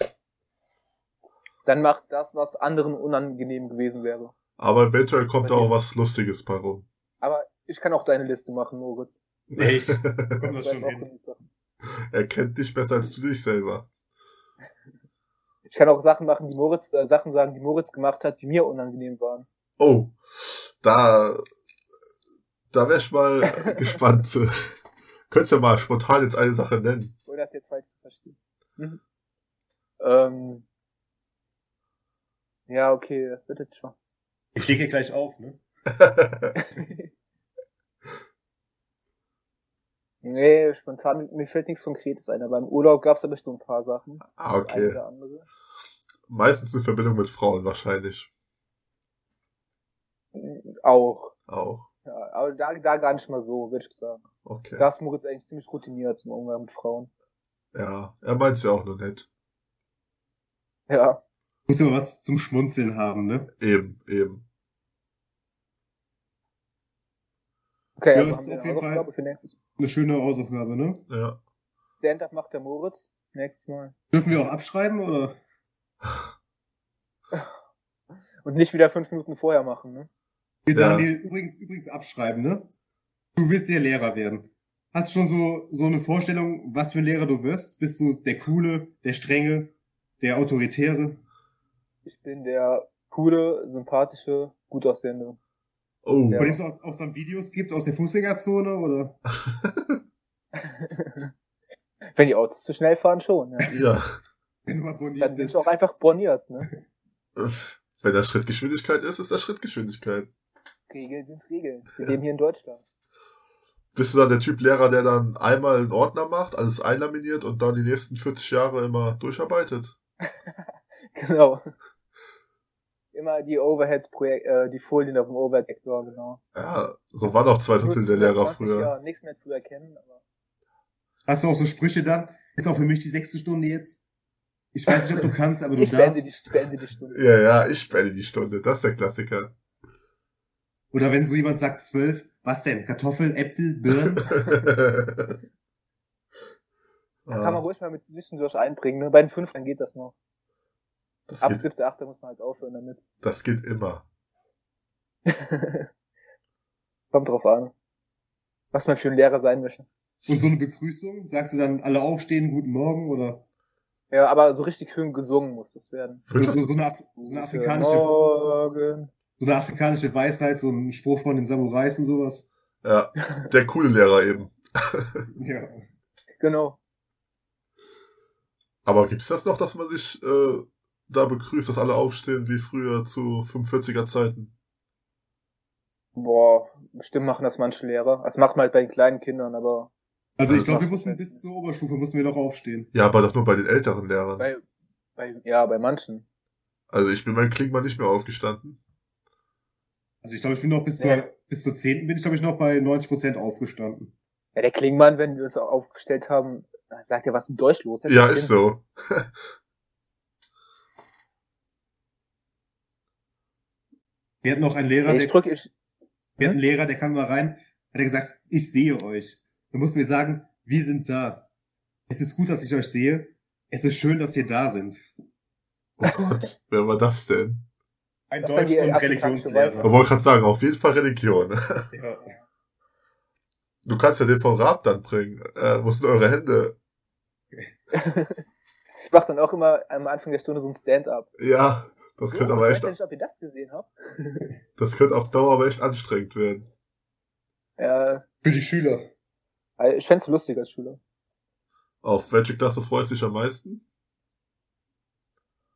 Dann macht das, was anderen unangenehm gewesen wäre. Aber eventuell kommt da auch was Lustiges bei rum. Aber ich kann auch deine Liste machen, Moritz. nee, ich komm das schon hin. er kennt dich besser als du dich selber. Ich kann auch Sachen machen, die Moritz, äh, Sachen sagen, die Moritz gemacht hat, die mir unangenehm waren. Oh, da, da wär ich mal gespannt. Könntest du mal spontan jetzt eine Sache nennen? Oder das jetzt falsch zu verstehen. Mhm. Ähm, ja, okay, das wird jetzt schon. Ich stehe hier gleich auf, ne? nee, spontan, mir fällt nichts Konkretes ein, aber im Urlaub gab's da bestimmt ein paar Sachen. ah, Das eine okay. oder andere. Meistens in Verbindung mit Frauen wahrscheinlich. Auch. Auch. Ja, aber da, da gar nicht mal so, würde ich sagen. Okay. Da ist Moritz eigentlich ziemlich routiniert im Umgang mit Frauen. Ja, er meint's ja auch nur nett. Ja. Muss immer was zum Schmunzeln haben, ne? Eben, eben. Okay, Ja, also das haben ist wir auf eine jeden Hausaufgabe Fall- für nächstes Eine schöne Hausaufgabe, ne? Ja. Stand-up macht der Moritz. Nächstes Mal. Dürfen wir auch abschreiben, oder? Und nicht wieder fünf Minuten vorher machen, ne? Wir Ja. sagen dir übrigens, übrigens abschreiben, ne? Du willst ja Lehrer werden. Hast du schon so, so eine Vorstellung, was für ein Lehrer du wirst? Bist du der Coole, der Strenge, der Autoritäre? Ich bin der coole, sympathische, gut aussehende. Oh, Ja. Von dem es auch, auch dann Videos gibt aus der Fußgängerzone, oder? Wenn die Autos zu schnell fahren, schon, ja. ja. Wenn du mal Dann boniert bist bist. du auch einfach borniert, ne? Wenn das Schrittgeschwindigkeit ist, ist das Schrittgeschwindigkeit. Regeln sind Regeln. Wir leben hier in Deutschland. Bist du dann der Typ Lehrer, der dann einmal einen Ordner macht, alles einlaminiert und dann die nächsten 40 Jahre immer durcharbeitet? Genau. Immer die Overhead-Projekt, äh, die Folien auf dem Overhead-Vektor, genau. Ja, so waren auch zwei Drittel der Lehrer 20 früher. Jahre, nichts mehr zu erkennen, aber. Hast du auch so Sprüche dann? Ist auch für mich die sechste Stunde jetzt. Ich weiß nicht, ob du kannst, aber du Ich die, darfst. ich beende die Stunde. Ja, ja, ich beende die Stunde. Das ist der Klassiker. Oder wenn so jemand sagt zwölf, was denn? Kartoffeln, Äpfel, Birnen? Da kann man ruhig mal mit zwischendurch einbringen, ne? Bei den fünf, dann geht das noch. das, Ab geht, siebte, achte muss man halt aufhören damit. das geht immer. Kommt drauf an. Was man für ein Lehrer sein möchte. Und so eine Begrüßung? Sagst du dann alle aufstehen, guten Morgen? Oder Ja, aber so richtig schön gesungen muss das werden. Wird so, das, so, eine, Af so eine Guten afrikanische Morgen. So eine afrikanische Weisheit, so ein Spruch von den Samurais und sowas. ja, der coole Lehrer eben. Ja. Genau. Aber gibt's das noch, dass man sich äh, da begrüßt, dass alle aufstehen wie früher zu 45er Zeiten? Boah, bestimmt machen das manche Lehrer. Das macht man halt bei den kleinen Kindern, aber Also ich glaube, wir mussten bis zur Oberstufe mussten wir doch aufstehen. Ja, aber doch nur bei den älteren Lehrern. bei, bei ja, bei manchen. Also ich bin beim Klingmann nicht mehr aufgestanden. Also ich glaube, ich bin noch bis Ja. zur bis zur zehnten bin ich glaube ich noch bei 90 Prozent aufgestanden. Ja, der Klingmann, wenn wir es aufgestellt haben, sagt ja, was ist mit Deutsch los? Ja, ist so. Wir hatten noch einen Lehrer, Ja, der, ich drücke, ich, wir hatten einen Lehrer, der kam mal rein, hat er gesagt, ich sehe euch. Da mussten wir sagen, wir sind da. Es ist gut, dass ich euch sehe. Es ist schön, dass ihr da sind. Oh Gott, wer war das denn? Ein Das Deutsch- und Religionslehrer. Ich wollte gerade sagen, auf jeden Fall Religion. Ja. Du kannst ja den von Raab dann bringen. Äh, wo sind eure Hände? ich mache dann auch immer am Anfang der Stunde so ein Stand-up. Ja, das könnte aber ich echt, weiß nicht, ob ihr das gesehen habt. das könnte auf Dauer aber echt anstrengend werden. Ja, Für die Schüler. also ich fänd's lustig als Schüler. Auf welche Klasse freust du dich am meisten?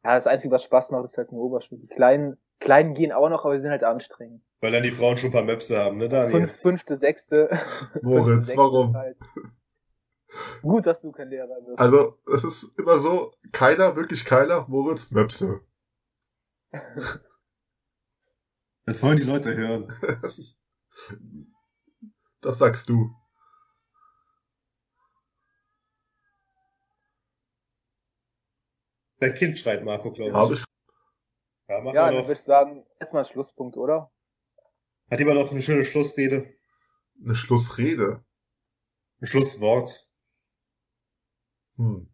Ja, das Einzige, was Spaß macht, ist halt eine Oberschule. Die kleinen Kleinen gehen auch noch, aber sie sind halt anstrengend. Weil dann die Frauen schon ein paar Möpse haben, ne, Daniel? Fünf, fünfte, sechste. Moritz, fünfte, sechste warum? Halt. Gut, dass du kein Lehrer bist. Also, es ist immer so, keiner, wirklich keiner, Moritz, Möpse. Das wollen die Leute hören. Das sagst du. Dein Kind schreit Marco, glaube ich. Ich. Ja, mach ja, mal dann doch. würde ich sagen, erstmal Schlusspunkt, oder? Hat jemand noch eine schöne Schlussrede? Eine Schlussrede. Ein Schlusswort? Hm.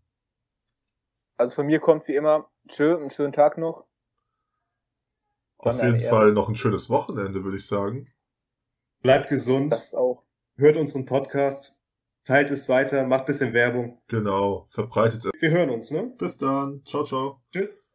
Also von mir kommt wie immer, tschö, einen schönen Tag noch. Auf Dann jeden Ehre. Fall noch ein schönes Wochenende, würde ich sagen. Bleibt gesund, Das auch. hört unseren Podcast, teilt es weiter, macht bisschen Werbung. Genau. Verbreitet es. Wir hören uns, ne? Bis dann. Ciao, ciao. Tschüss.